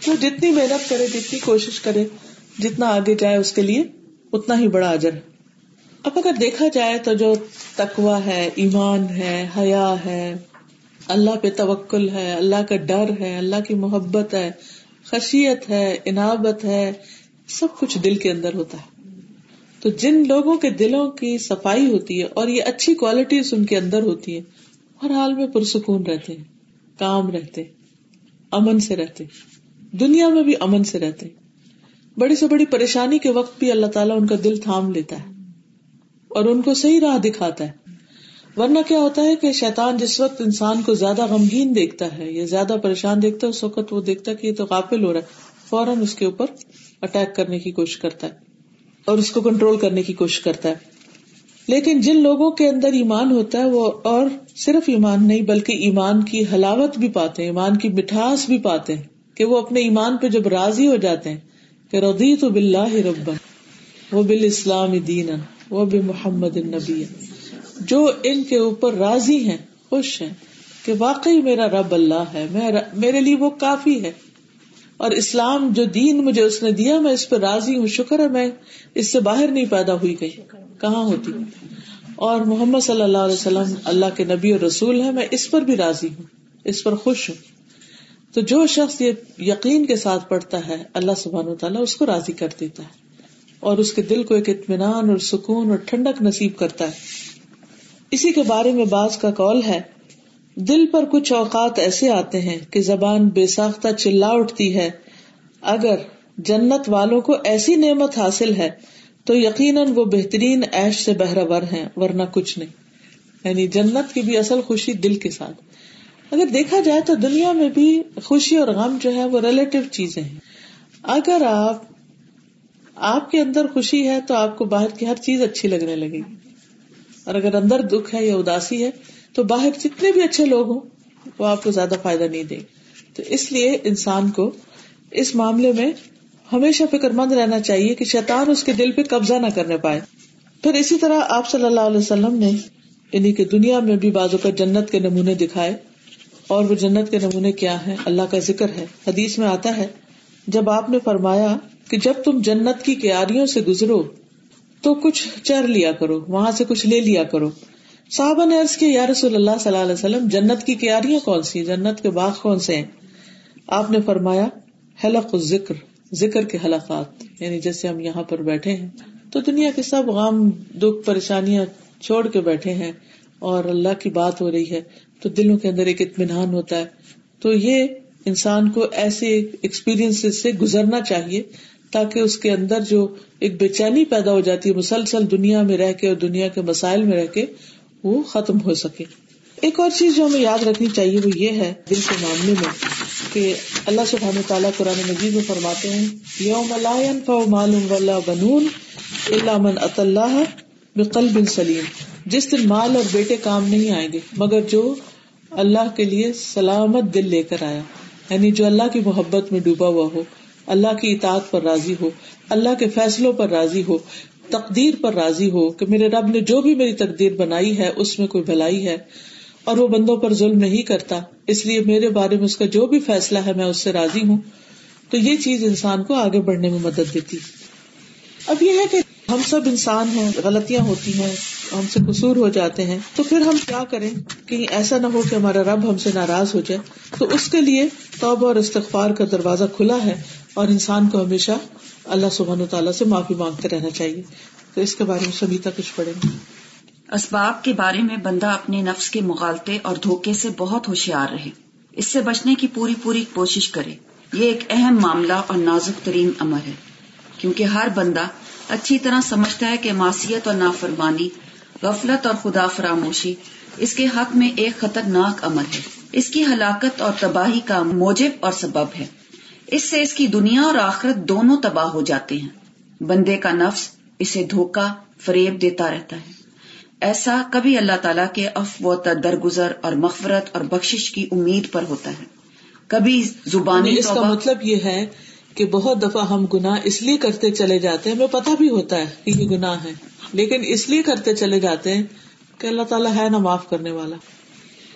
Speaker 1: تو جتنی محنت کرے، جتنی کوشش کرے، جتنا آگے جائے اس کے لیے، اتنا ہی بڑا اجر ہے۔ اب اگر دیکھا جائے تو جو تقوا ہے، ایمان ہے، حیا ہے اللہ پہ توکل ہے، اللہ کا ڈر ہے، اللہ کی محبت ہے، خشیت ہے، انابت ہے، سب کچھ دل کے اندر ہوتا ہے۔ تو جن لوگوں کے دلوں کی صفائی ہوتی ہے اور یہ اچھی کوالٹیز ان کے اندر ہوتی ہے ہر حال میں پرسکون رہتے ہیں، کام رہتے امن سے رہتے دنیا میں بھی امن سے رہتے بڑی سے بڑی پریشانی کے وقت بھی اللہ تعالیٰ ان کا دل تھام لیتا ہے اور ان کو صحیح راہ دکھاتا ہے۔ ورنہ کیا ہوتا ہے کہ شیطان جس وقت انسان کو زیادہ غمگین دیکھتا ہے یا زیادہ پریشان دیکھتا ہے، اس وقت وہ دیکھتا ہے کہ یہ تو قافل ہو رہا ہے، فوراً اس کے اوپر اٹیک کرنے کی کوشش کرتا ہے اور اس کو کنٹرول کرنے کی کوشش کرتا ہے۔ لیکن جن لوگوں کے اندر ایمان ہوتا ہے، وہ اور صرف ایمان نہیں، بلکہ ایمان کی حلاوت بھی پاتے ہیں، ایمان کی مٹھاس بھی پاتے ہیں کہ وہ اپنے ایمان پہ جب راضی ہو جاتے ہیں کہ ردی تو بلّہ رب وہ بال اسلام دین وہ بھی محمد النبی۔ جو ان کے اوپر راضی ہیں، خوش ہیں کہ واقعی میرا رب اللہ ہے میرے لیے وہ کافی ہے۔ اور اسلام جو دین مجھے اس نے دیا، میں اس پہ راضی ہوں، شکر ہے، میں اس سے باہر نہیں پیدا ہوئی گئی۔ کہاں ہوتی؟ اور محمد صلی اللہ علیہ وسلم اللہ کے نبی اور رسول ہے میں اس پر بھی راضی ہوں، اس پر خوش ہوں۔ تو جو شخص یہ یقین کے ساتھ پڑھتا ہے، اللہ سبحان و تعالیٰ اس کو راضی کر دیتا ہے۔ اور اس کے دل کو ایک اطمینان اور سکون اور ٹھنڈک نصیب کرتا ہے۔ اسی کے بارے میں بعض کا کال ہے، دل پر کچھ اوقات ایسے آتے ہیں کہ زبان بے ساختہ چلا اٹھتی ہے۔ اگر جنت والوں کو ایسی نعمت حاصل ہے، تو یقیناً وہ بہترین ایش سے بہرور ہیں، ورنہ کچھ نہیں۔ یعنی جنت کی بھی اصل خوشی دل کے ساتھ۔ اگر دیکھا جائے تو دنیا میں بھی خوشی اور غم جو ہے، وہ ریلیٹو چیزیں ہیں۔ اگر آپ آپ کے اندر خوشی ہے، تو آپ کو باہر کی ہر چیز اچھی لگنے لگے گی۔ اور اگر اندر دکھ ہے یا اداسی ہے تو باہر جتنے بھی اچھے لوگ ہوں، وہ آپ کو زیادہ فائدہ نہیں دیں۔ تو اس لیے انسان کو اس معاملے میں ہمیشہ فکر مند رہنا چاہیے کہ شیطان اس کے دل پہ قبضہ نہ کرنے پائے۔ پھر اسی طرح آپ صلی اللہ علیہ وسلم نے یعنی کہ دنیا میں بھی بازو کا جنت کے نمونے دکھائے۔ اور وہ جنت کے نمونے کیا ہے اللہ کا ذکر ہے۔ حدیث میں آتا ہے، جب آپ نے فرمایا کہ جب تم جنت کی کیاریوں سے گزرو تو کچھ چر لیا کرو، وہاں سے کچھ لے لیا کرو۔ صحابہ نے عرض کیا، یا رسول اللہ صلی اللہ علیہ وسلم، جنت کی کیاریاں کون سی؟ جنت کے باغ کون سے ہیں؟ آپ نے فرمایا حلق ذکر ذکر کے حلقات۔ یعنی جیسے ہم یہاں پر بیٹھے ہیں۔ تو دنیا کے سب غم، دکھ، پریشانیاں چھوڑ کے بیٹھے ہیں اور اللہ کی بات ہو رہی ہے۔ تو دلوں کے اندر ایک اطمینان ہوتا ہے۔ تو یہ انسان کو ایسے ایکسپیرئنس سے گزرنا چاہیے تاکہ اس کے اندر جو ایک بے چینی پیدا ہو جاتی ہے، مسلسل دنیا میں رہ کے اور دنیا کے مسائل میں رہ کے وہ ختم ہو سکے۔ ایک اور چیز جو ہمیں یاد رکھنی چاہیے وہ یہ ہے، دل کے معاملے میں، کہ اللہ سبحان تعالیٰ قرآن مجید میں فرماتے ہیں، یوم اللہ بنون اللہ من اللہ بقلب سلیم۔ جس دن مال اور بیٹے کام نہیں آئیں گے، مگر جو اللہ کے لیے سلامت دل لے کر آیا یعنی جو اللہ کی محبت میں ڈوبا ہوا ہو۔ اللہ کی اطاعت پر راضی ہو، اللہ کے فیصلوں پر راضی ہو، تقدیر پر راضی ہو کہ میرے رب نے جو بھی میری تقدیر بنائی ہے، اس میں کوئی بھلائی ہے۔ اور وہ بندوں پر ظلم نہیں کرتا۔ اس لیے میرے بارے میں اس کا جو بھی فیصلہ ہے، میں اس سے راضی ہوں۔ تو یہ چیز انسان کو آگے بڑھنے میں مدد دیتی۔ اب یہ ہے کہ ہم سب انسان ہیں، غلطیاں ہوتی ہیں، ہم سے قصور ہو جاتے ہیں۔ تو پھر ہم کیا کریں؟ کہ ایسا نہ ہو کہ ہمارا رب ہم سے ناراض ہو جائے۔ تو اس کے لیے توبہ اور استغفار کا دروازہ کھلا ہے۔ اور انسان کو ہمیشہ اللہ سبحان تعالیٰ سے معافی مانگتے رہنا چاہیے۔ تو اس کے بارے میں سبیتا کچھ پڑھیں۔ گے
Speaker 3: اسباب کے بارے میں بندہ اپنے نفس کے مغالطے اور دھوکے سے بہت ہوشیار رہے۔ اس سے بچنے کی پوری پوری کوشش کرے۔ یہ ایک اہم معاملہ اور نازک ترین امر ہے۔ کیونکہ ہر بندہ اچھی طرح سمجھتا ہے کہ معصیت اور نافرمانی، غفلت اور خدا فراموشی اس کے حق میں ایک خطرناک امر ہے۔ اس کی ہلاکت اور تباہی کا موجب اور سبب ہے۔ اس سے اس کی دنیا اور آخرت دونوں تباہ ہو جاتے ہیں۔ بندے کا نفس اسے دھوکا فریب دیتا رہتا ہے۔ ایسا کبھی اللہ تعالیٰ کے افو درگزر اور مغفرت اور بخشش کی امید پر ہوتا ہے۔ کبھی زبانی
Speaker 1: یعنی اس کا مطلب یہ ہے کہ بہت دفعہ ہم گناہ اس لیے کرتے چلے جاتے ہیں ہمیں پتا بھی ہوتا ہے کہ یہ گناہ ہے لیکن اس لیے کرتے چلے جاتے ہیں کہ اللہ تعالیٰ ہے نا معاف کرنے والا۔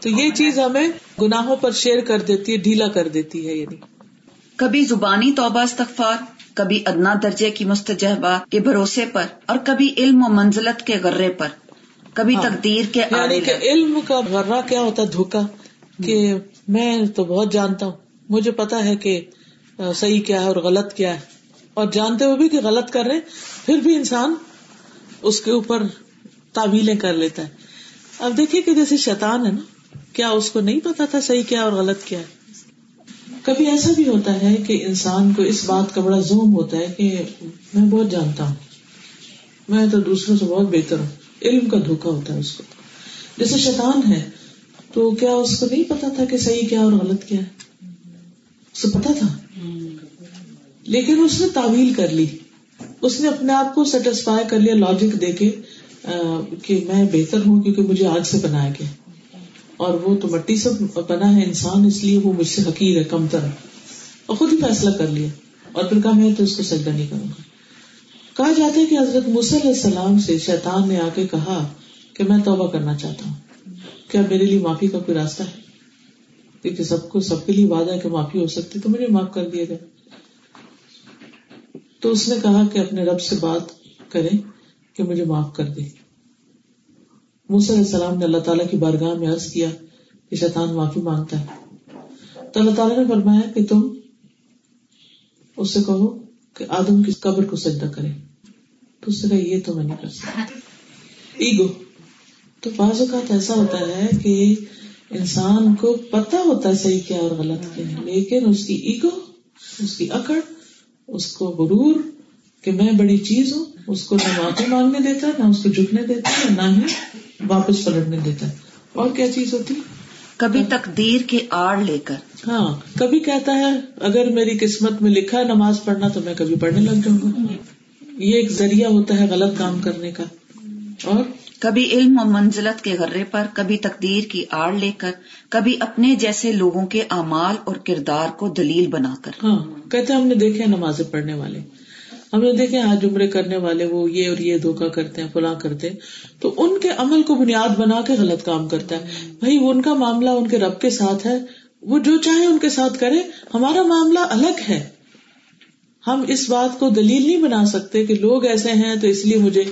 Speaker 1: تو یہ چیز ہمیں گناہوں پر شیئر کر دیتی ہے ڈھیلا کر دیتی ہے یعنی۔
Speaker 3: کبھی زبانی توبہ استغفار کبھی ادنا درجے کی مستجہبہ کے بھروسے پر اور کبھی علم و منزلت کے غرے پر۔ کبھی ہاں۔ تقدیر کے
Speaker 1: یعنی کہ علم کا غرہ کیا ہوتا ہے؟ دھوکا کہ میں تو بہت جانتا ہوں۔ مجھے پتا ہے کہ صحیح کیا ہے اور غلط کیا ہے۔ اور جانتے ہوئے بھی کہ غلط کر رہے پھر بھی انسان اس کے اوپر تعویلیں کر لیتا ہے۔ اب دیکھیے کہ جیسے شیطان ہے نا کیا اس کو نہیں پتا تھا صحیح کیا اور غلط کیا ہے؟ کبھی ایسا بھی ہوتا ہے کہ انسان کو اس بات کا بڑا زوم ہوتا ہے کہ میں بہت جانتا ہوں۔ میں تو دوسروں سے بہت بہتر ہوں۔ علم کا دھوکا ہوتا ہے اس کو۔ جیسے شیطان ہے، تو کیا اس کو نہیں پتا تھا کہ صحیح کیا اور غلط کیا؟ ہے اسے پتا تھا۔ لیکن اس نے تعویل کر لی۔ اس نے اپنے آپ کو سیٹسفائی کر لیا لاجک دے کے کہ میں بہتر ہوں کیونکہ مجھے آج سے بنایا گیا۔ اور وہ تو مٹی سے بنا ہے انسان، اس لیے وہ مجھ سے حقیر ہے، کم تر اور خود ہی فیصلہ کر لیا۔ اور پھر کہا، میں تو اس کو سجدہ نہیں کروں گا۔ کہا جاتا ہے کہ حضرت علیہ السلام سے شیطان نے آ کے کہا کہ میں توبہ کرنا چاہتا ہوں۔ کیا میرے لیے معافی کا کوئی راستہ ہے؟ کیونکہ سب کو، سب کے لیے وعدہ ہے کہ معافی ہو سکتی، تو مجھے معاف کر دیا جائے تو اس نے کہا کہ اپنے رب سے بات کرے کہ مجھے معاف کر دے علیہ السلام نے اللہ تعالیٰ کی بارگاہ میں عرض کیا کہ شیطان معافی مانگتا ہے۔ تو اللہ تعالیٰ نے فرمایا کہ تم اس سے کہو کہ آدم کی قبر کو سجدہ کرے۔ تو اس نے یہ تو میں نہیں کر سکتا۔ ایگو۔ تو بعض اوقات ایسا ہوتا ہے کہ انسان کو پتا ہوتا ہے صحیح کیا اور غلط کیا لیکن اس کی ایگو، اس کی اکڑ، اس کو غرور کہ میں بڑی چیز ہوں، اس کو نہ معافی مانگنے دیتا، نہ اس کو جھکنے دیتا ہے نہ ہی واپس پلٹنے دیتا اور کیا چیز ہوتی؟
Speaker 3: کبھی تقدیر کے آڑ لے کر۔
Speaker 1: ہاں کبھی کہتا ہے اگر میری قسمت میں لکھا ہے نماز پڑھنا تو میں کبھی پڑھنے لگ جاؤں گا۔ یہ ایک ذریعہ ہوتا ہے غلط کام کرنے کا۔ اور؟
Speaker 3: کبھی علم و منزلت کے غرے پر کبھی تقدیر کی آڑ لے کر کبھی اپنے جیسے لوگوں کے اعمال اور کردار کو دلیل بنا کر۔
Speaker 1: ہاں کہتے ہم نے دیکھے نمازیں پڑھنے والے۔ ہم نے دیکھے آج عمرے کرنے والے وہ یہ اور یہ دھوکا کرتے ہیں، فلاں کرتے ہیں۔ تو ان کے عمل کو بنیاد بنا کے غلط کام کرتا ہے۔ بھائی ان کا معاملہ ان کے رب کے ساتھ ہے۔ وہ جو چاہے ان کے ساتھ کرے۔ ہمارا معاملہ الگ ہے۔ ہم اس بات کو دلیل نہیں بنا سکتے کہ لوگ ایسے ہیں تو اس لیے مجھے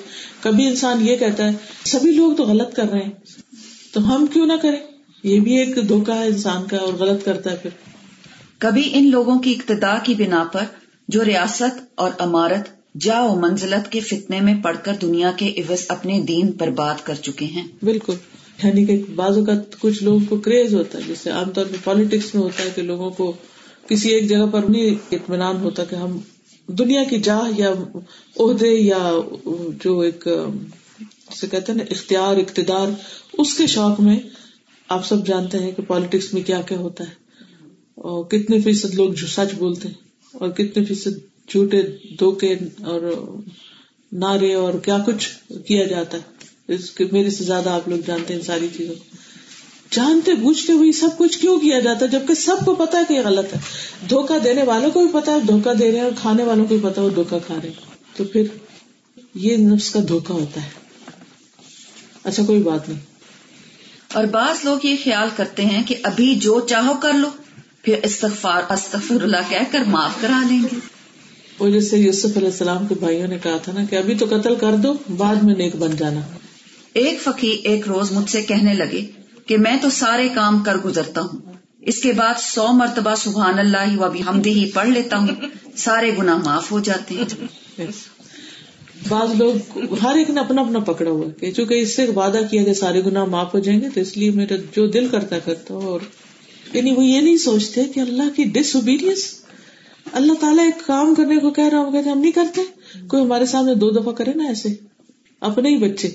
Speaker 1: کبھی انسان یہ کہتا ہے، سبھی لوگ تو غلط کر رہے ہیں۔ تو ہم کیوں نہ کریں؟ یہ بھی ایک دھوکا ہے انسان کا اور غلط کرتا ہے پھر۔
Speaker 3: کبھی ان لوگوں کی ابتدا کی بنا پر جو ریاست اور امارت جا و منزلت کے فتنے میں پڑھ کر دنیا کے عوض اپنے دین پر بات کر چکے ہیں۔
Speaker 1: بالکل۔ یعنی کہ بعض کا کچھ لوگوں کو کریز ہوتا ہے، جیسے عام طور پہ پالیٹکس میں ہوتا ہے کہ لوگوں کو کسی ایک جگہ پر نہیں اطمینان ہوتا کہ ہم دنیا کی جاہ یا عہدے یا جو ایک، جسے کہتے ہیں نا، اختیار، اقتدار، اس کے شوق میں آپ سب جانتے ہیں کہ پالیٹکس میں کیا کیا ہوتا ہے۔ اور کتنے فیصد لوگ جو سچ بولتے ہیں۔ اور کتنے فیصد جھوٹے دھوکے اور نعرے اور کیا کچھ کیا جاتا ہے؟ اس کے میرے سے زیادہ آپ لوگ جانتے ہیں ساری چیزوں کو۔ جانتے بوجھتے ہوئی سب کچھ کیوں کیا جاتا ہے؟ جبکہ سب کو پتا ہے کہ یہ غلط ہے۔ دھوکا دینے والوں کو بھی پتا ہے دھوکا دے رہے ہیں اور کھانے والوں کو بھی پتا ہے وہ دھوکا کھا رہے تو پھر یہ نفس کا دھوکا ہوتا ہے۔ اچھا کوئی بات نہیں۔
Speaker 3: اور بعض لوگ یہ خیال کرتے ہیں کہ ابھی جو چاہو کر لو۔ پھر استغفار استغفر اللہ کہہ کر معاف کرا لیں گے۔
Speaker 1: وہ جیسے یوسف علیہ السلام کے بھائیوں نے کہا تھا نا کہ ابھی تو قتل کر دو بعد میں نیک بن جانا۔
Speaker 3: ایک فقی ایک روز مجھ سے کہنے لگے کہ میں تو سارے کام کر گزرتا ہوں۔ اس کے بعد سو مرتبہ سبحان اللہ و بھی ہم ہی پڑھ لیتا ہوں۔ سارے گنا معاف ہو جاتے ہیں۔
Speaker 1: بعض لوگ ہر ایک نے اپنا اپنا پکڑا ہوا کہ چونکہ اس سے وعدہ کیا کہ سارے گنا معاف ہو جائیں گے تو اس لیے میرا جو دل کرتا کرتا ہوں اور یعنی وہ یہ نہیں سوچتے کہ اللہ کی ڈس اوبیڈینس اللہ تعالیٰ ایک کام کرنے کو کہہ رہا ہوں کہتے ہم نہیں کرتے۔ کوئی ہمارے سامنے دو دفعہ کرے نا ایسے۔ اپنے ہی بچے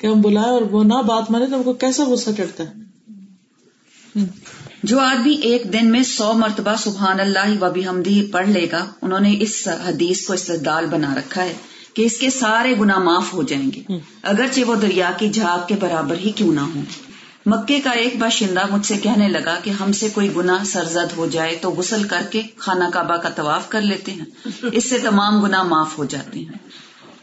Speaker 1: کہ ہم بلائے اور وہ نہ بات مانے تو ہم کو کیسا غصہ چڑھتا ہے۔
Speaker 3: جو آدمی ایک دن میں سو مرتبہ سبحان اللہ و بھی ہمدی پڑھ لے گا انہوں نے اس حدیث کو استدال بنا رکھا ہے کہ اس کے سارے گنا معاف ہو جائیں گے۔ اگرچہ وہ دریا کی جھاگ کے برابر ہی کیوں نہ ہوں۔ مکے کا ایک باشندہ مجھ سے کہنے لگا کہ ہم سے کوئی گنا سرزد ہو جائے تو غسل کر کے خانہ کعبہ کا طواف کر لیتے ہیں۔ اس سے تمام گنا معاف ہو جاتے ہیں۔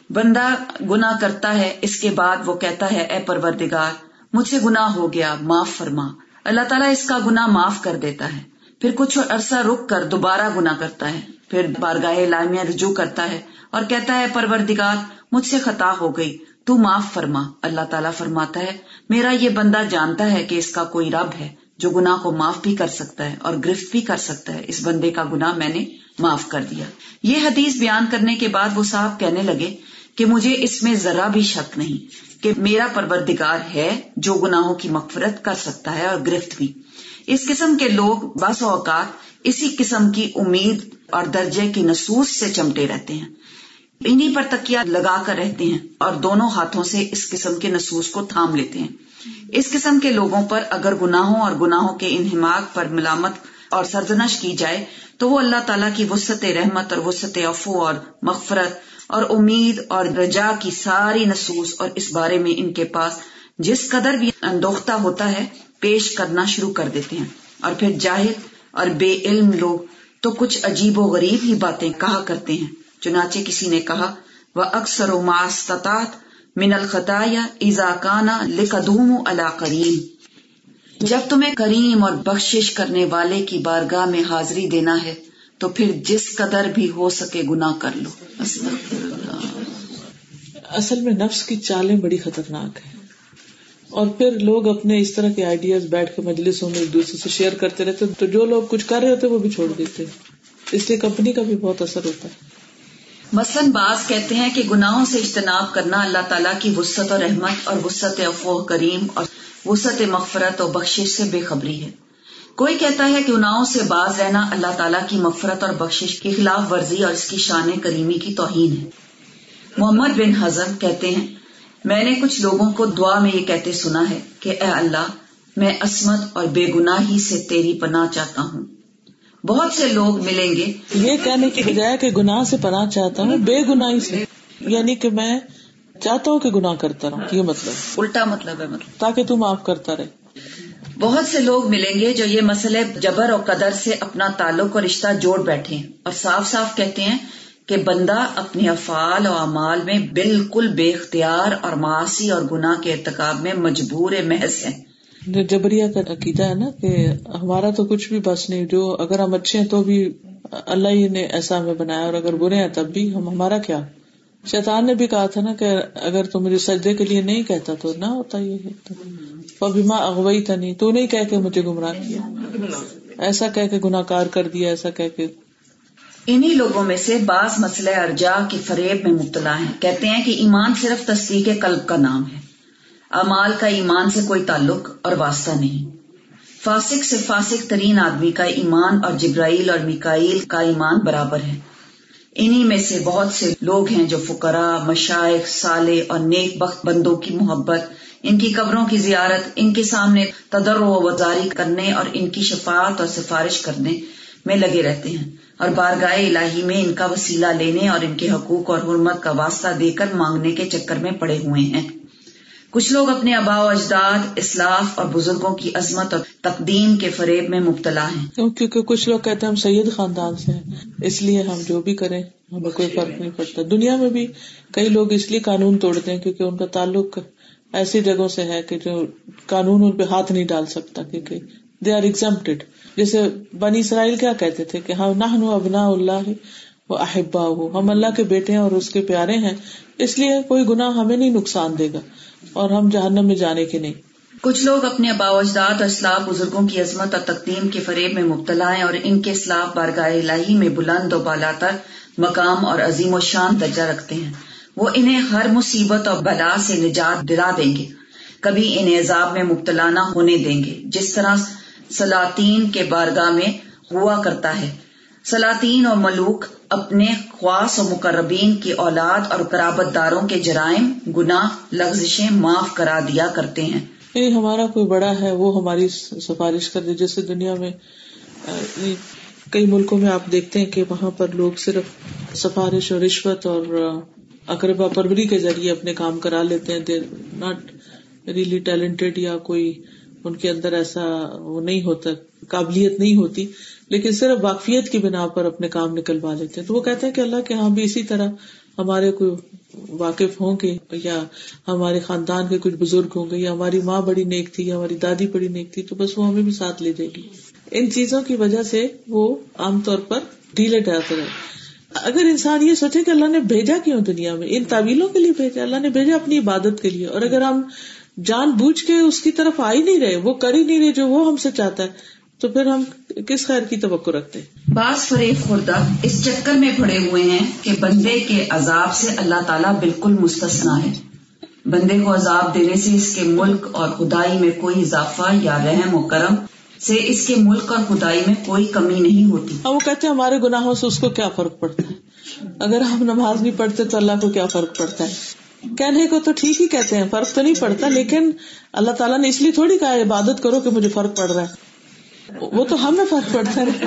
Speaker 3: بندہ گنا کرتا ہے، اس کے بعد وہ کہتا ہے، اے پروردگار، مجھ سے گنا ہو گیا، معاف فرما۔ اللہ تعالیٰ اس کا گنا معاف کر دیتا ہے۔ پھر کچھ عرصہ رک کر دوبارہ گنا کرتا ہے۔ پھر بارگاہ لامیہ رجوع کرتا ہے اور کہتا ہے، پروردگار، مجھ سے خطا ہو گئی۔ تو معاف فرما، اللہ تعالیٰ فرماتا ہے، میرا یہ بندہ جانتا ہے کہ اس کا کوئی رب ہے جو گناہ کو معاف بھی کر سکتا ہے اور گرفت بھی کر سکتا ہے۔ اس بندے کا گناہ میں نے معاف کر دیا۔ یہ حدیث بیان کرنے کے بعد وہ صاحب کہنے لگے کہ مجھے اس میں ذرا بھی شک نہیں کہ میرا پروردگار ہے جو گناہوں کی مغفرت کر سکتا ہے اور گرفت بھی۔ اس قسم کے لوگ بس اوقات اسی قسم کی امید اور درجے کی نصوص سے چمٹے رہتے ہیں۔ انہیں پر تکیا لگا کر رہتے ہیں اور دونوں ہاتھوں سے اس قسم کے نصوص کو تھام لیتے ہیں۔ اس قسم کے لوگوں پر اگر گناہوں اور گناہوں کے انہماق پر ملامت اور سرزنش کی جائے، تو وہ اللہ تعالیٰ کی وسط رحمت اور وسط افو اور مغفرت اور امید اور رجا کی ساری نصوص اور اس بارے میں ان کے پاس جس قدر بھی اندوختہ ہوتا ہے، پیش کرنا شروع کر دیتے ہیں۔ اور پھر جاہل اور بے علم لوگ تو کچھ عجیب و غریب ہی باتیں کہا کرتے ہیں۔ چنانچہ کسی نے کہا وہ اکثر و ماستات من الخطایا ایزاکانہ لکھدوم اللہ کریم جب تمہیں کریم اور بخشش کرنے والے کی بارگاہ میں حاضری دینا ہے، تو پھر جس قدر بھی ہو سکے گنا کر لو۔
Speaker 1: اصل میں نفس کی چالیں بڑی خطرناک ہیں۔ اور پھر لوگ اپنے اس طرح کے آئیڈیاز بیٹھ کے مجلسوں میں ایک دوسرے سے شیئر کرتے رہتے تو جو لوگ کچھ کر رہے ہوتے وہ بھی چھوڑ دیتے اس لیے کمپنی کا بھی بہت اثر ہوتا ہے۔
Speaker 3: مثلاً بعض کہتے ہیں کہ گناہوں سے اجتناب کرنا اللہ تعالیٰ کی وسط اور رحمت اور وسط افوہ کریم اور وسط مغفرت اور بخشش سے بے خبری ہے۔ کوئی کہتا ہے کہ اناؤں سے باز رہنا اللہ تعالیٰ کی مفرت اور بخشش کی خلاف ورزی اور اس کی شان کریمی کی توہین ہے۔ محمد بن حزم کہتے ہیں، میں نے کچھ لوگوں کو دعا میں یہ کہتے سنا ہے کہ اے اللہ، میں عصمت اور بے گناہی سے تیری پناہ چاہتا ہوں۔ بہت سے لوگ ملیں گے۔
Speaker 1: یہ کہنے کی بجائے کہ گناہ سے پناہ چاہتا ہوں بے گناہی سے۔ یعنی کہ میں چاہتا ہوں کہ گناہ کرتا رہوں یہ مطلب۔
Speaker 3: الٹا مطلب ہے مطلب۔
Speaker 1: تاکہ تم معاف کرتا رہے۔
Speaker 3: بہت سے لوگ ملیں گے جو یہ مسئلے جبر اور قدر سے اپنا تعلق اور رشتہ جوڑ بیٹھے اور صاف صاف کہتے ہیں کہ بندہ اپنے افعال اور اعمال میں بالکل بے اختیار اور معاشی اور گناہ کے ارتقاب میں مجبور محض ہے۔
Speaker 1: جبریا کا عقیدہ ہے نا کہ ہمارا تو کچھ بھی بس نہیں، جو اگر ہم اچھے ہیں تو بھی اللہ ہی نے ایسا ہمیں بنایا اور اگر برے ہیں تب بھی ہم، ہمارا کیا؟ شیطان نے بھی کہا تھا نا کہ اگر تم مجھے سجدے کے لیے نہیں کہتا تو نہ ہوتا یہ بیما اغوئی تھا نہیں تو نہیں کہ مجھے گمراہ کیا۔ ایسا کہ گناہ کار کر دیا، ایسا کہ
Speaker 3: انہی لوگوں میں سے بعض مسئلہ ارجا کی فریب میں مبتلا ہے کہتے ہیں کہ ایمان صرف تصدیق قلب کا نام ہے۔ امال کا ایمان سے کوئی تعلق اور واسطہ نہیں۔ فاسق سے فاسق ترین آدمی کا ایمان اور جبرائیل اور میکائیل کا ایمان برابر ہے۔ انہی میں سے بہت سے لوگ ہیں جو فکرا مشائق سالے اور نیک بخت بندوں کی محبت، ان کی قبروں کی زیارت، ان کے سامنے تدر و وزاری کرنے اور ان کی شفاعت اور سفارش کرنے میں لگے رہتے ہیں۔ اور بارگاہ الہی میں ان کا وسیلہ لینے اور ان کے حقوق اور حرمت کا واسطہ دے کر مانگنے کے چکر میں پڑے ہوئے ہیں۔ کچھ لوگ اپنے آبا و اجداد اسلاف اور بزرگوں کی عظمت اور تقدیم کے فریب میں مبتلا ہیں۔
Speaker 1: کیونکہ کچھ لوگ کہتے ہیں ہم سید خاندان سے ہیں اس لیے ہم جو بھی کریں ہمیں کوئی فرق نہیں پڑتا۔ دنیا میں بھی کئی لوگ اس لیے قانون توڑتے ہیں کیونکہ ان کا تعلق ایسی جگہوں سے ہے کہ جو قانون ان پہ ہاتھ نہیں ڈال سکتا کیونکہ دے آر ایگزمپٹیڈ جیسے بنی اسرائیل کیا کہتے تھے کہ ہم نہ ابنا اللہ وہ احبا ہو ہم اللہ کے بیٹے ہیں اور اس کے پیارے ہیں، اس لیے کوئی گناہ ہمیں نہیں نقصان دے گا، اور ہم جہنم میں جانے کے نہیں۔
Speaker 3: کچھ لوگ اپنے اجداد اور اسلام بزرگوں کی عظمت اور تقدیم کے فریب میں مبتلا ہیں اور ان کے اسلام بارگاہ الہی میں بلند و بالا تر مقام اور عظیم و شان درجہ رکھتے ہیں۔ وہ انہیں ہر مصیبت اور بلا سے نجات دلا دیں گے۔ کبھی انہیں عذاب میں مبتلا نہ ہونے دیں گے، جس طرح سلاطین کے بارگاہ میں ہوا کرتا ہے۔ سلاطین اور ملوک اپنے خواص و مقربین کی اولاد اور قرابت داروں کے جرائم، گناہ، لغزشیں معاف کرا دیا کرتے ہیں۔
Speaker 1: یعنی ہمارا کوئی بڑا ہے، وہ ہماری سفارش کر دے۔ جیسے دنیا میں کئی ملکوں میں آپ دیکھتے ہیں کہ وہاں پر لوگ صرف سفارش اور رشوت اور اقربا پروری کے ذریعے اپنے کام کرا لیتے ہیں۔ دیر ناٹ ریئلی ٹیلنٹڈ یا کوئی ان کے اندر ایسا وہ نہیں ہوتا، قابلیت نہیں ہوتی۔ لیکن صرف واقفیت کی بنا پر اپنے کام نکلوا لیتے ہیں۔ تو وہ کہتے ہیں کہ اللہ کے یہاں بھی اسی طرح ہمارے کوئی واقف ہوں گے یا ہمارے خاندان کے کچھ بزرگ ہوں گے یا ہماری ماں بڑی نیک تھی یا ہماری دادی بڑی نیک تھی، تو بس وہ ہمیں بھی ساتھ لے جائے گی۔ ان چیزوں کی وجہ سے وہ عام طور پر ڈھیلے ڈالتے رہے اگر انسان یہ سوچے کہ اللہ نے بھیجا کیوں دنیا میں؟ ان تعویلوں کے لیے بھیجا، اللہ نے بھیجا اپنی عبادت کے لیے۔ اور اگر ہم جان بوجھ کے اس کی طرف آ ہی نہیں رہے، وہ کر ہی نہیں رہے جو وہ ہم سے چاہتا ہے تو پھر ہم کس خیر کی توقع رکھتے
Speaker 3: بعض فریب خوردہ اس چکر میں پڑے ہوئے ہیں کہ بندے کے عذاب سے اللہ تعالیٰ بالکل مستثنا ہے۔ بندے کو عذاب دینے سے اس کے ملک اور خدائی میں کوئی اضافہ یا رحم و کرم سے اس کے ملک اور خدائی میں کوئی کمی نہیں ہوتی۔
Speaker 1: وہ کہتے ہیں ہمارے گناہوں سے اس کو کیا فرق پڑتا ہے؟ اگر ہم نماز نہیں پڑھتے تو اللہ کو کیا فرق پڑتا ہے؟ کہنے کو تو ٹھیک ہی کہتے ہیں فرق تو نہیں پڑتا لیکن اللہ تعالیٰ نے اس لیے تھوڑی کہا عبادت کرو کہ مجھے فرق پڑ رہا ہے۔ وہ تو ہمیں فرق پڑتا ہے۔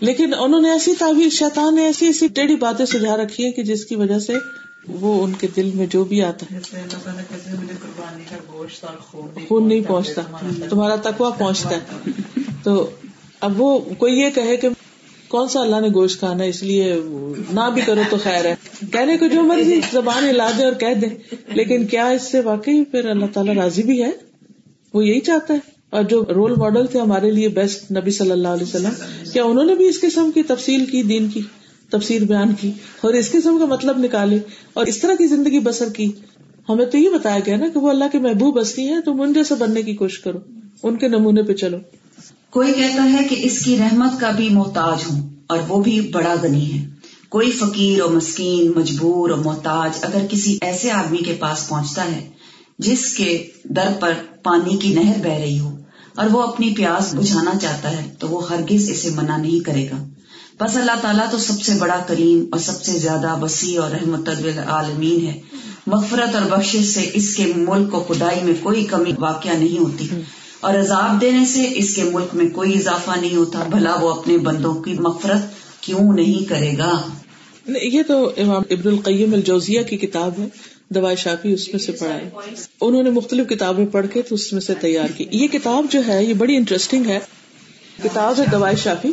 Speaker 1: لیکن انہوں نے ایسی تعبیر شیطان نے ایسی ایسی ٹیڑھی باتیں سجا رکھی ہے کہ جس کی وجہ سے وہ ان کے دل میں جو بھی آتا ہے۔ خون نہیں پہنچتا تمہارا تکوا پہنچتا ہے۔ تو اب وہ کوئی یہ کہے کہ کون سا اللہ نے گوشت کھانا اس لیے نہ بھی کرو تو خیر ہے۔ کہنے کو جو مرضی زبان ہلا دے اور کہہ دے لیکن کیا اس سے واقعی پھر اللہ تعالیٰ راضی بھی ہے؟ وہ یہی چاہتا ہے۔ اور جو رول ماڈل تھے ہمارے لیے بیسٹ نبی صلی اللہ علیہ وسلم، کیا انہوں نے بھی اس قسم کی تفصیل کی، دین کی، تفسیر بیان کی، اور اس قسم کا مطلب نکالے اور اس طرح کی زندگی بسر کی؟ ہمیں تو یہ بتایا گیا نا کہ وہ اللہ کے محبوب ہستی ہیں، تم ان جیسے بننے کی کوشش کرو، ان کے نمونے پہ چلو۔
Speaker 3: کوئی کہتا ہے کہ اس کی رحمت کا بھی محتاج ہوں اور وہ بھی بڑا گنی ہے۔ کوئی فقیر اور مسکین، مجبور اور محتاج اگر کسی ایسے آدمی کے پاس پہنچتا ہے جس کے در پر پانی کی نہر بہ رہی ہو اور وہ اپنی پیاس بجھانا چاہتا ہے تو وہ ہرگز اسے منع نہیں کرے گا۔ بس اللہ تعالیٰ تو سب سے بڑا کریم اور سب سے زیادہ وسیع اور رحمت عالمین ہے۔ مغفرت اور بخش سے اس کے ملک و خدائی میں کوئی کمی واقع نہیں ہوتی۔ اور عذاب دینے سے اس کے ملک میں کوئی اضافہ نہیں ہوتا۔ بھلا وہ اپنے بندوں کی مغفرت کیوں نہیں کرے گا؟
Speaker 1: یہ تو امام ابن القیم الجوزیہ کی کتاب ہے۔ دوائی شافی اس میں سے پڑھائے انہوں نے مختلف کتابیں پڑھ کے تو اس میں سے تیار کی۔ یہ کتاب جو ہے، یہ بڑی انٹرسٹنگ ہے۔ کتاب ہے دوائی شافی۔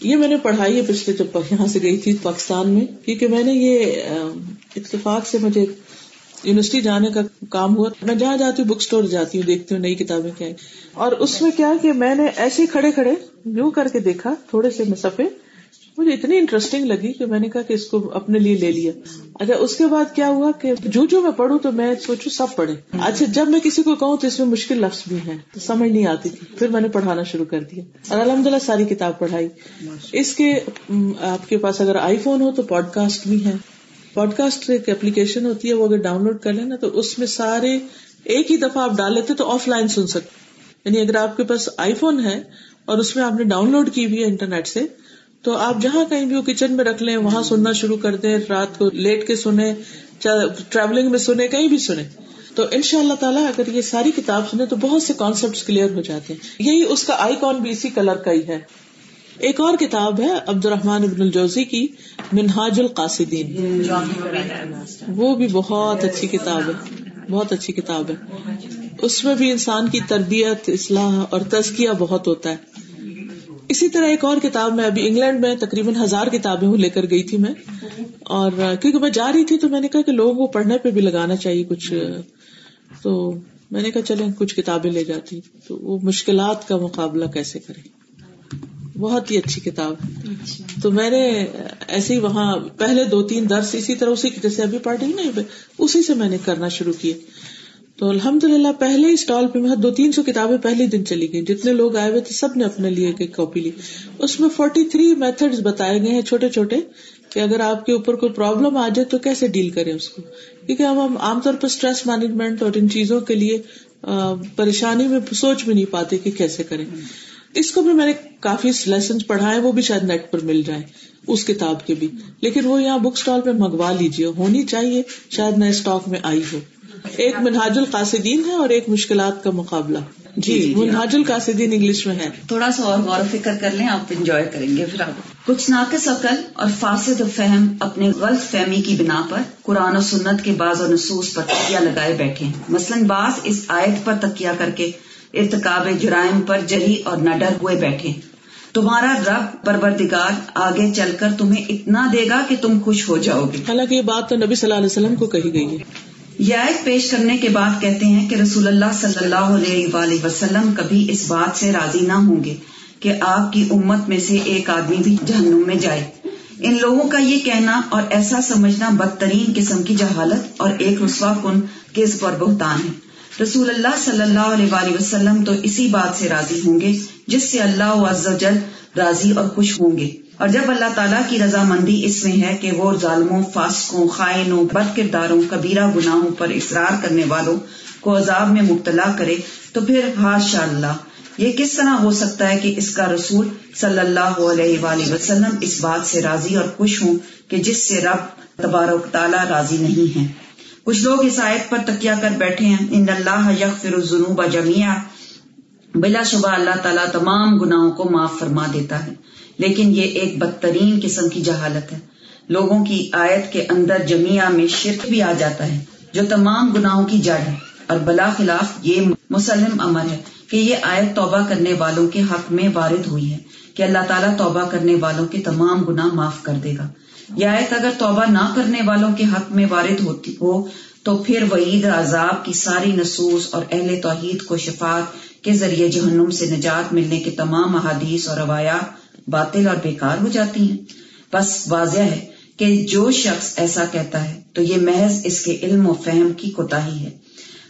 Speaker 1: یہ میں نے پڑھائی ہے پچھلے جب یہاں سے گئی تھی پاکستان میں، کیونکہ میں نے یہ اتفاق سے مجھے یونیورسٹی جانے کا کام ہوا۔ میں جہاں جاتی ہوں بک اسٹور جاتی ہوں، دیکھتی ہوں نئی کتابیں کیا اور اس میں کیا کہ میں نے ایسے کھڑے کھڑے یوں کر کے دیکھا، تھوڑے سے مسفے مجھے اتنی انٹرسٹنگ لگی کہ میں نے کہا کہ اس کو اپنے لیے لے لیا۔ اچھا اس کے بعد کیا ہوا کہ جو جو میں پڑھوں تو میں سوچوں سب پڑھے اچھا جب میں کسی کو کہوں تو اس میں مشکل لفظ بھی ہے تو سمجھ نہیں آتی تھی۔ پھر میں نے پڑھانا شروع کر دیا۔ اور الحمد للہ ساری کتاب پڑھائی۔ اس کے آپ کے پاس اگر آئی فون ہو تو پوڈ کاسٹ بھی ہے پوڈ کاسٹ ایک اپلیکیشن ہوتی ہے وہ اگر ڈاؤن لوڈ کر لیں نا تو اس میں سارے ایک ہی دفعہ آپ ڈال لیتے تو آف لائن سن سکتے۔ یعنی اگر آپ کے پاس آئی فون ہے اور اس میں آپ نے ڈاؤن لوڈ کی ہوئی ہے انٹرنیٹ سے تو آپ جہاں کہیں بھی کچن میں رکھ لیں، وہاں سننا شروع کر دیں، رات کو لیٹ کے سنیں ٹریولنگ میں سنیں، کہیں بھی سنیں۔ تو ان شاء اللہ تعالیٰ اگر یہ ساری کتاب سنیں تو بہت سے کانسیپٹ کلیئر ہو جاتے ہیں۔ یہی اس کا آئی کون بھی اسی کلر کا ہی ہے۔ ایک اور کتاب ہے عبد الرحمان ابن الجوزی کی منہاج القاصدین۔ وہ بھی بہت اچھی کتاب ہے۔ بہت اچھی کتاب ہے۔ اس میں بھی انسان کی تربیت، اصلاح اور تزکیہ بہت ہوتا ہے۔ اسی طرح ایک اور کتاب میں ابھی انگلینڈ میں تقریباً ہزار کتابیں لے کر گئی تھی میں۔ اور کیونکہ میں جا رہی تھی تو میں نے کہا کہ لوگوں کو پڑھنے پہ بھی لگانا چاہیے کچھ۔ تو میں نے کہا چلے کچھ کتابیں لے جاتی۔ تو وہ مشکلات کا مقابلہ کیسے کرے بہت ہی اچھی کتاب۔ تو میں نے ایسے ہی وہاں پہلے دو تین درس اسی طرح اسی جیسے ابھی پڑھ رہی نا، اسی سے میں نے کرنا شروع کیا تو الحمد للہ پہلے ہی اسٹال پہ میں دو تین سو کتابیں پہلے دن چلی گئی۔ جتنے لوگ آئے ہوئے تھے سب نے اپنے لیے ایک کاپی لی۔ اس میں فورٹی تھری میتھڈ بتائے گئے ہیں چھوٹے چھوٹے کہ اگر آپ کے اوپر کوئی پرابلم آ جائے تو کیسے ڈیل کریں اس کو؟ کیونکہ ہم عام طور پر اسٹریس مینجمنٹ اور ان چیزوں کے لیے پریشانی میں سوچ بھی نہیں پاتے کہ کیسے کریں۔ اس کو بھی میں نے کافی لیسن پڑھائے وہ بھی شاید نیٹ پر مل جائے اس کتاب کے بھی۔ لیکن وہ یہاں بک اسٹال پہ منگوا لیجیے ہونی چاہیے، شاید نئے اسٹاک میں آئی ہو۔ ایک منہاج القاصدین ہے اور ایک مشکلات کا مقابلہ۔ جی, جی،, جی، منہاج القاصدین انگلش میں ہے۔
Speaker 3: تھوڑا سا اور غور و فکر کر لیں آپ انجوائے کریں گے پھر آپ۔ کچھ ناقص عقل اور فاسد فہم اپنے غلط فہمی کی بنا پر قرآن و سنت کے بعض و نصوص پر تکیہ لگائے بیٹھے ہیں۔ مثلاً بعض اس آیت پر تکیہ کر کے ارتکاب جرائم پر جری اور نہ ڈر ہوئے بیٹھے تمہارا رب پروردگار آگے چل کر تمہیں اتنا دے گا کہ تم خوش ہو جاؤ گے۔
Speaker 1: حالانکہ یہ بات تو نبی صلی اللہ علیہ وسلم کو کہی گئی ہے۔
Speaker 3: یہ آیت پیش کرنے کے بعد کہتے ہیں کہ رسول اللہ صلی اللہ علیہ وآلہ وسلم کبھی اس بات سے راضی نہ ہوں گے کہ آپ کی امت میں سے ایک آدمی بھی جہنم میں جائے۔ ان لوگوں کا یہ کہنا اور ایسا سمجھنا بدترین قسم کی جہالت اور ایک رسوا کن کس پر بہتان ہے۔ رسول اللہ صلی اللہ علیہ وآلہ وسلم تو اسی بات سے راضی ہوں گے جس سے اللہ عز و جل راضی اور خوش ہوں گے۔ اور جب اللہ تعالیٰ کی رضامندی اس میں ہے کہ وہ ظالموں، فاسقوں، خائنوں بد کرداروں کبیرہ گناہوں پر اصرار کرنے والوں کو عذاب میں مبتلا کرے، تو پھر ہاشا اللہ یہ کس طرح ہو سکتا ہے کہ اس کا رسول صلی اللہ علیہ وآلہ وسلم اس بات سے راضی اور خوش ہوں کہ جس سے رب تبارک تعالیٰ راضی نہیں ہے کچھ لوگ اس آیت پر تکیا کر بیٹھے ہیں، ان اللہ یغفر الذنوب جميعا بلا شبہ اللہ تعالیٰ تمام گناہوں کو معاف فرما دیتا ہے۔ لیکن یہ ایک بدترین قسم کی جہالت ہے۔ لوگوں کی آیت کے اندر جمیا میں شرک بھی آ جاتا ہے، جو تمام گناہوں کی جڑ ہے۔ اور بلا خلاف یہ مسلم امر ہے کہ یہ آیت توبہ کرنے والوں کے حق میں وارد ہوئی ہے کہ اللہ تعالیٰ توبہ کرنے والوں کے تمام گنا معاف کر دے گا۔ یہ آیت اگر توبہ نہ کرنے والوں کے حق میں وارد ہوتی ہو، تو پھر وعید، عذاب کی ساری نصوص اور اہل توحید کو شفات کے ذریعے جہنم سے نجات ملنے کے تمام احادیث اور روایات باطل اور بیکار ہو جاتی ہیں۔ بس واضح ہے کہ جو شخص ایسا کہتا ہے، تو یہ محض اس کے علم و فہم کی کوتا ہے۔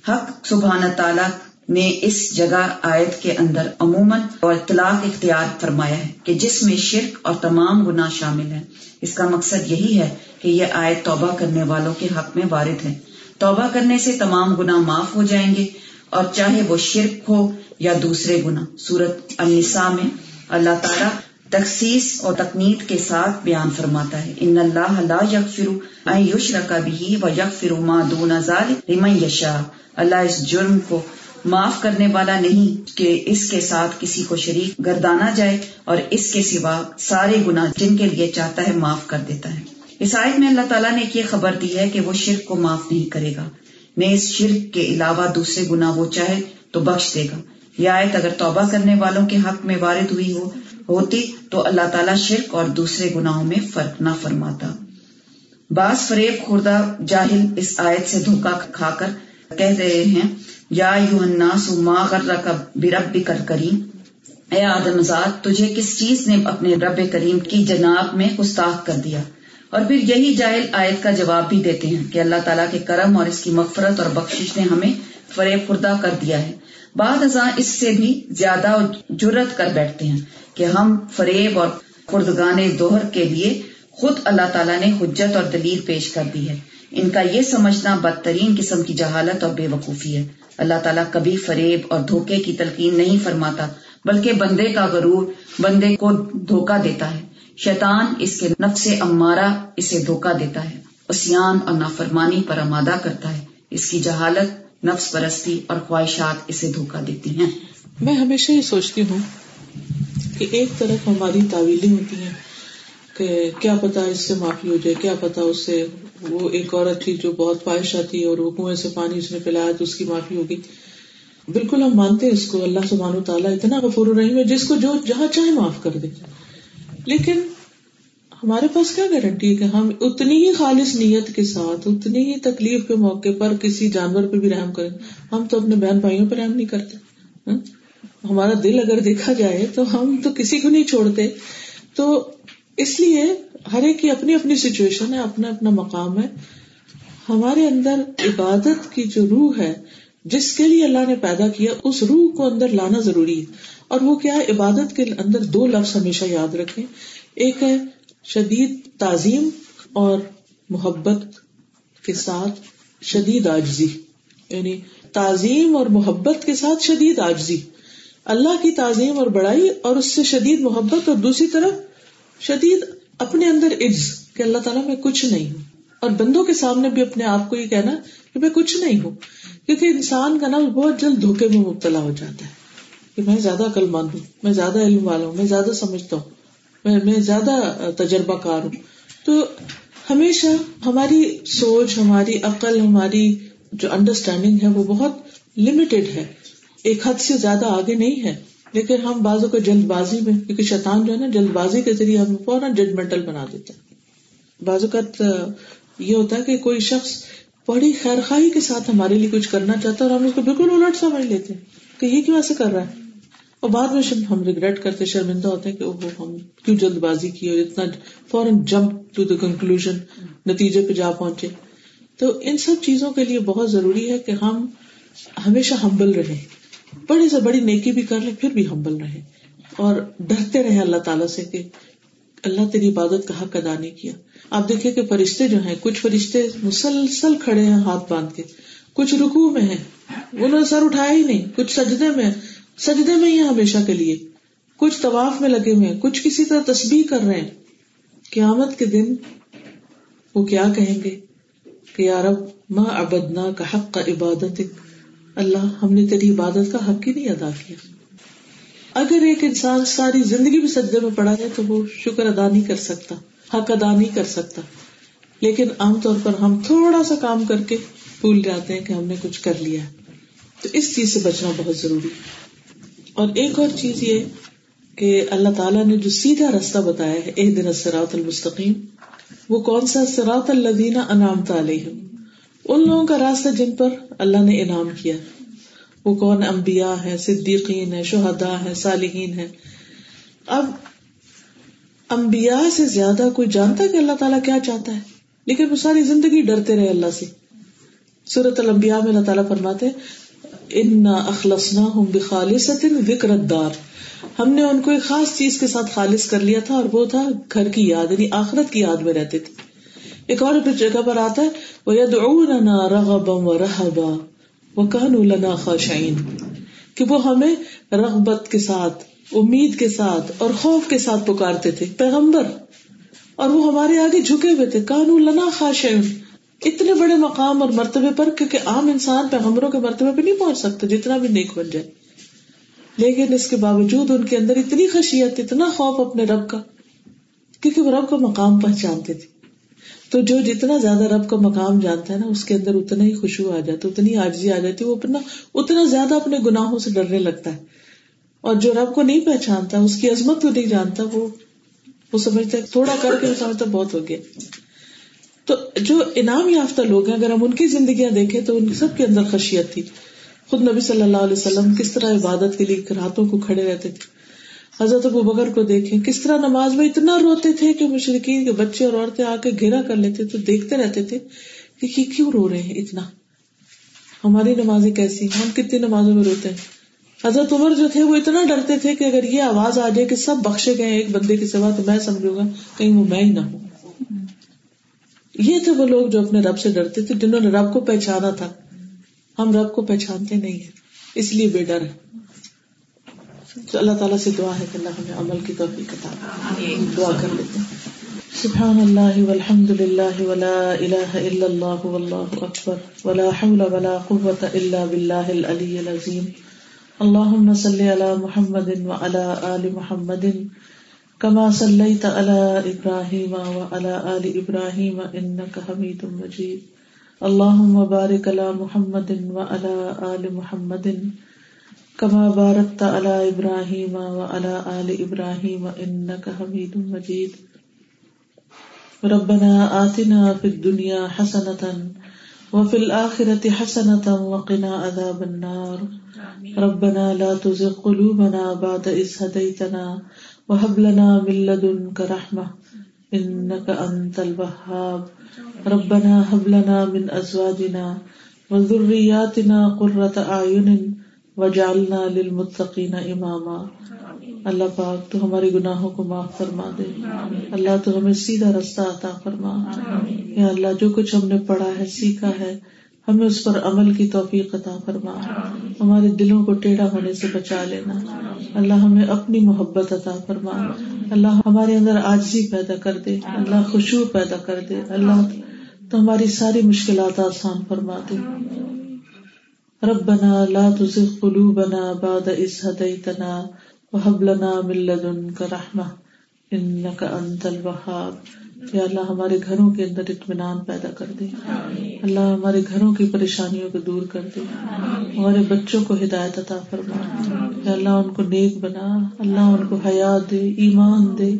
Speaker 3: حق سبحانہ تعالیٰ نے اس جگہ آیت کے اندر عموماً اور اطلاق اختیار فرمایا ہے کہ جس میں شرک اور تمام گناہ شامل ہیں۔ اس کا مقصد یہی ہے کہ یہ آیت توبہ کرنے والوں کے حق میں وارد ہے۔ توبہ کرنے سے تمام گناہ معاف ہو جائیں گے اور چاہے وہ شرک ہو یا دوسرے گنا سورت النساء میں اللہ تعالیٰ تخصیص اور تکنیت کے ساتھ بیان فرماتا ہے۔ ان اللہ لا یغفر ان یشرک به و یغفر ما دون ذلك لمن یشاء۔ اللہ اس جرم کو معاف کرنے والا نہیں کہ اس کے ساتھ کسی کو شریک گردانا جائے اور اس کے سوا سارے گنا جن کے لیے چاہتا ہے معاف کر دیتا ہے۔ اس آیت میں اللہ تعالیٰ نے یہ خبر دی ہے کہ وہ شرک کو معاف نہیں کرے گا۔ میں اس شرک کے علاوہ دوسرے گنا وہ چاہے تو بخش دے گا۔ یہ آیت اگر توبہ کرنے والوں کے حق میں وارد ہوئی ہو ہوتی تو اللہ تعالیٰ شرک اور دوسرے گناہوں میں فرق نہ فرماتا۔ بعض فریب خوردہ جاہل اس آیت سے دھوکا کھا کر کہہ رہے ہیں، یا یو الناس ما غرک برب کر کریم اے آدم تجھے کس چیز نے اپنے رب کریم کی جناب میں گستاخ کر دیا؟ اور پھر یہی جاہل آیت کا جواب بھی دیتے ہیں کہ اللہ تعالیٰ کے کرم اور اس کی مغفرت اور بخشش نے ہمیں فریب خوردہ کر دیا ہے۔ بعد ازاں اس سے بھی زیادہ جرت کر بیٹھتے ہیں۔ کہ ہم فریب اور خوردگان دوہر کے لیے خود اللہ تعالیٰ نے حجت اور دلیل پیش کر دی ہے۔ ان کا یہ سمجھنا بدترین قسم کی جہالت اور بے وقوفی ہے۔ اللہ تعالیٰ کبھی فریب اور دھوکے کی تلقین نہیں فرماتا، بلکہ بندے کا غرور بندے کو دھوکا دیتا ہے۔ شیطان اس کے نفس امارا اسے دھوکا دیتا ہے۔ اسیان اور نافرمانی پر آمادہ کرتا ہے۔ اس کی جہالت نفس پرستی اور خواہشات اسے دھوکا دیتی ہیں۔
Speaker 1: میں ہمیشہ یہ سوچتی ہوں کہ ایک طرف ہماری تعویلیں ہوتی ہیں کہ کیا پتا اس سے معافی ہو جائے، کیا پتا اس سے وہ ایک عورت تھی جو بہت خواہشہ تھی اور وہ کنویں سے پانی اس نے پلایا تو اس کی معافی ہوگی۔ بالکل ہم مانتے ہیں اس کو، اللہ سبحانہ و تعالیٰ اتنا غفور الرحیم ہے جس کو جو جہاں چاہے معاف کر دے۔ لیکن ہمارے پاس کیا گارنٹی ہے کہ ہم اتنی ہی خالص نیت کے ساتھ، اتنی ہی تکلیف کے موقع پر کسی جانور پہ بھی رحم کریں۔ ہم تو اپنے بہن بھائیوں پہ رحم نہیں کرتے۔ ہاں؟ ہمارا دل اگر دیکھا جائے تو ہم تو کسی کو نہیں چھوڑتے۔ تو اس لیے ہر ایک کی اپنی اپنی سچویشن ہے، اپنا اپنا مقام ہے۔ ہمارے اندر عبادت کی جو روح ہے، جس کے لیے اللہ نے پیدا کیا، اس روح کو اندر لانا ضروری ہے۔ اور وہ کیا ہے؟ عبادت کے اندر دو لفظ ہمیشہ یاد رکھیں۔ ایک ہے شدید تعظیم اور محبت کے ساتھ شدید آجزی یعنی تعظیم اور محبت کے ساتھ شدید آجزی اللہ کی تعظیم اور بڑائی اور اس سے شدید محبت اور دوسری طرف شدید اپنے اندر عز کہ اللہ تعالیٰ میں کچھ نہیں ہوں اور بندوں کے سامنے بھی اپنے آپ کو یہ کہنا کہ میں کچھ نہیں ہوں، کیونکہ انسان کا نام بہت جلد دھوکے میں مبتلا ہو جاتا ہے کہ میں زیادہ عقل مند ہوں، میں زیادہ علم والا ہوں، میں زیادہ سمجھتا ہوں، میں زیادہ تجربہ کار ہوں۔ تو ہمیشہ ہماری سوچ، ہماری عقل، ہماری جو انڈرسٹینڈنگ ہے وہ بہت لمیٹڈ ہے۔ ایک حد سے زیادہ آگے نہیں ہے۔ لیکن ہم بازو کو جلد بازی میں، کیونکہ شیطان جو ہے نا، جلد بازی کے ذریعے ہمیں فوراً ججمنٹل بنا دیتا ہے بازو کا یہ ہوتا ہے کہ کوئی شخص بڑی خیر خواہی کے ساتھ ہمارے لیے کچھ کرنا چاہتا ہے اور ہم اس کو بالکل الٹ سمجھ لیتے ہیں کہ یہ کیوں ایسے کر رہا ہے۔ اور بعد میں ہم ریگریٹ کرتے، شرمندہ ہوتے ہیں کہ وہ ہم کیوں جلد بازی کی اور اتنا فوراً جمپ ٹو دا کنکلوژ نتیجے پہ جا پہنچے۔ تو ان سب چیزوں کے لیے بہت ضروری ہے کہ ہم ہمیشہ ہمبل رہے بڑی سے بڑی نیکی بھی کر لیں پھر بھی ہمبل رہے۔ اور ڈرتے رہے اللہ تعالیٰ سے کہ اللہ تیری عبادت کا حق ادا نہیں کیا۔ آپ دیکھیں کہ فرشتے جو ہیں، کچھ فرشتے مسلسل کھڑے ہیں ہاتھ باندھ کے۔ کچھ رکو میں ہیں۔ انہوں نے سر اٹھایا ہی نہیں۔ کچھ سجدے میں سجدے میں ہی ہمیشہ کے لیے۔ کچھ طواف میں لگے ہوئے ہیں۔ کچھ کسی طرح تسبیح کر رہے ہیں۔ قیامت کے دن وہ کیا کہیں گے؟ کہ یار اب ماں ابدنا کا حق کا عبادت اللہ ہم نے تیری عبادت کا حق ہی نہیں ادا کیا۔ اگر ایک انسان ساری زندگی بھی سجدے میں پڑا ہے تو وہ شکر ادا نہیں کر سکتا، حق ادا نہیں کر سکتا۔ لیکن عام طور پر ہم تھوڑا سا کام کر کے بھول جاتے ہیں کہ ہم نے کچھ کر لیا ہے۔ تو اس چیز سے بچنا بہت ضروری۔ اور ایک اور چیز یہ کہ اللہ تعالیٰ نے جو سیدھا راستہ بتایا ہے ایک دن سراۃ المستقیم، وہ کون سا سراۃ الدین انعام علیہ ان لوگوں کا راستہ جن پر اللہ نے انعام کیا۔ وہ کون امبیا ہے صدیقین ہے شہدا ہے صالحین ہے اب امبیا سے زیادہ کوئی جانتا کہ اللہ تعالیٰ کیا چاہتا ہے؟ لیکن وہ ساری زندگی ڈرتے رہے اللہ سے۔ سورت المبیا میں اللہ تعالیٰ فرماتے ان اخلصنا ہوں بخالص دار ہم نے ان کو ایک خاص چیز کے ساتھ خالص کر لیا تھا اور وہ تھا گھر کی یاد یعنی آخرت کی یاد میں رہتے تھے۔ ایک اور جگہ پر آتا ہے وہ ید رغبا و رہبا وہ کہن لنا کہ وہ ہمیں رغبت کے ساتھ، امید کے ساتھ اور خوف کے ساتھ پکارتے تھے، پیغمبر۔ اور وہ ہمارے آگے جھکے ہوئے تھے، کانو لنا خاشعین اتنے بڑے مقام اور مرتبے پر، کیونکہ عام انسان پیغمبروں کے مرتبے پہ نہیں پہنچ سکتا، جتنا بھی نیک بن جائے۔ لیکن اس کے باوجود ان کے اندر اتنی خشیت، اتنا خوف اپنے رب کا، کیونکہ وہ رب کا مقام پہچانتے تھے۔ تو جو جتنا زیادہ رب کا مقام جانتا ہے نا، اس کے اندر اتنا ہی خوشبو آ جاتی اتنی آجزی آ جاتی وہ اپنا، اتنا زیادہ اپنے گناہوں سے ڈرنے لگتا ہے۔ اور جو رب کو نہیں پہچانتا، اس کی عظمت کو نہیں جانتا، وہ وہ سمجھتا ہے، تھوڑا کر کے سمجھتا بہت ہو گیا۔ تو جو انعام یافتہ لوگ ہیں، اگر ہم ان کی زندگیاں دیکھیں تو ان سب کے اندر خشیت تھی۔ خود نبی صلی اللہ علیہ وسلم کس طرح عبادت کے لیے راتوں کو کھڑے رہتے تھے۔ حضرت ابو بکر کو دیکھیں، کس طرح نماز میں اتنا روتے تھے کہ مشرقین کے بچے اور عورتیں آ کے گھیرا کر لیتے تو دیکھتے رہتے تھے کہ یہ کیوں رو رہے ہیں اتنا۔ ہماری نمازیں کیسی ہم کتنی نمازوں میں روتے ہیں؟ حضرت عمر جو تھے وہ اتنا ڈرتے تھے کہ اگر یہ آواز آ جائے کہ سب بخشے گئے ایک بندے کی سوا تو میں سمجھوں گا کہیں وہ میں ہی نہ ہوں یہ تھے وہ لوگ جو اپنے رب سے ڈرتے تھے، جنہوں نے رب کو پہچانا تھا۔ ہم رب کو پہچانتے نہیں ہیں، اس لیے بے ڈر ہے تو اللہ تعالیٰ سے دعا ہے کہ اللہ ہمیں عمل کی توفیق عطا دعا کر لیتے ہیں۔ سبحان اللہ والحمد للہ ولا الہ الا اللہ واللہ اکبر ولا حول ولا قوة الا باللہ العلی العظیم۔ اللہم صلی علی محمد وعلی آل محمد کما صلیت علی ابراہیم وعلی آل ابراہیم انک حمید مجید۔ اللہم بارک علی محمد وعلا آل محمد وعلی آل محمد کما بارکت علی ابراہیم وعلی آل ابراہیم انک حمید مجید ربنا آتنا فی الدنیا حسنتا وفي الآخرة حسنة وقنا عذاب النار. ربنا لا تزغ قلوبنا بعد إذ هديتنا وهب لنا من لدنك رحمة إنك أنت الوهاب. ربنا هب لنا من أزواجنا وذرياتنا قرة أعين وجعلنا للمتقين إماما اللہ پاک تو ہمارے گناہوں کو معاف فرما دے۔ اللہ تو ہمیں سیدھا رستہ عطا فرما۔ یا اللہ جو کچھ ہم نے پڑھا ہے، سیکھا ہے، ہمیں اس پر عمل کی توفیق عطا فرما۔ ہمارے دلوں کو ٹیڑھا ہونے سے بچا لینا۔ اللہ ہمیں اپنی محبت عطا فرما۔ اللہ ہمارے اندر آجزی پیدا کر دے۔ اللہ خوشبو پیدا کر دے۔ اللہ تو ہماری ساری مشکلات آسان فرما دے۔ ربنا لا تزغ قلوبنا بعد إذ هديتنا وهب لنا من لدنك رحمة انك انت الوهاب. یا اللہ ہمارے گھروں کے اندر اطمینان پیدا کر دے. اللہ ہمارے گھروں کی پریشانیوں کو دور کر دے. ہمارے بچوں کو ہدایت عطا فرما. یا اللہ ان کو نیک بنا. اللہ ان کو حیات دے ایمان دے.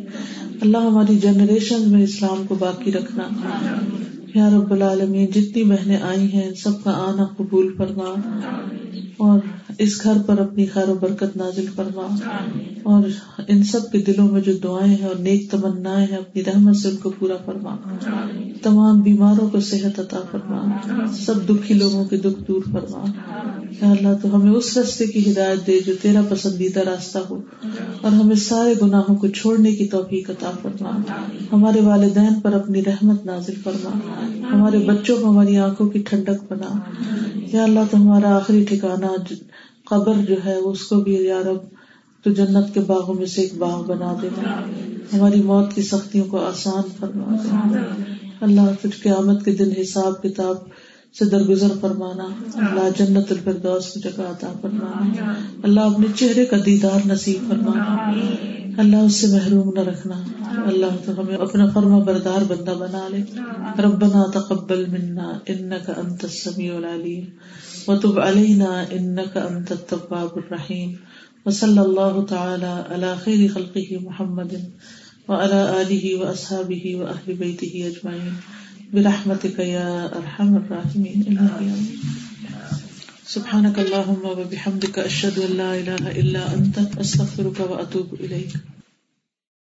Speaker 1: اللہ ہماری جنریشن میں اسلام کو باقی رکھنا. یا رب العالمین جتنی بہنیں آئی ہیں، سب کا آنا قبول فرما۔ اور اس گھر پر اپنی خیر و برکت نازل فرما۔ اور ان سب کے دلوں میں جو دعائیں ہیں اور نیک تمنا ہیں، اپنی رحمت سے ان کو پورا فرما۔ تمام بیماروں کو صحت عطا فرما۔ سب دکھی لوگوں کے دکھ دور فرما۔ یا اللہ، تو ہمیں اس رستے کی ہدایت دے جو تیرا پسندیدہ راستہ ہو۔ اور ہمیں سارے گناہوں کو چھوڑنے کی توفیق عطا فرما۔ ہمارے والدین پر اپنی رحمت نازل فرما۔ ہمارے بچوں کو ہماری آنکھوں کی ٹھنڈک بنا۔ یا اللہ تو ہمارا آخری ٹھکانا قبر جو ہے، اس کو بھی یارب تو جنت کے باغوں میں سے ایک باغ بنا دینا ہماری موت کی سختیوں کو آسان فرما دینا اللہ پھر قیامت کے دن حساب کتاب سے درگزر فرمانا۔ اللہ جنت الفردوس کی جگہ عطا فرمانا۔ اللہ اپنے چہرے کا دیدار نصیب فرمانا۔ اللہ اس سے محروم نہ رکھنا۔ اللہ تو ہمیں اپنا فرما بردار بندہ بنا لے۔ ربنا تقبل منا انك انت السميع العليم وتب علينا انك انت التواب الرحيم وصلى الله تعالى على خير خلقه محمد وعلى اله واصحابه واهل بيته اجمعين برحمتك يا ارحم الراحمين سبحانك اللهم وبحمدك اشهد ان لا اله الا انت استغفرك واتوب اليك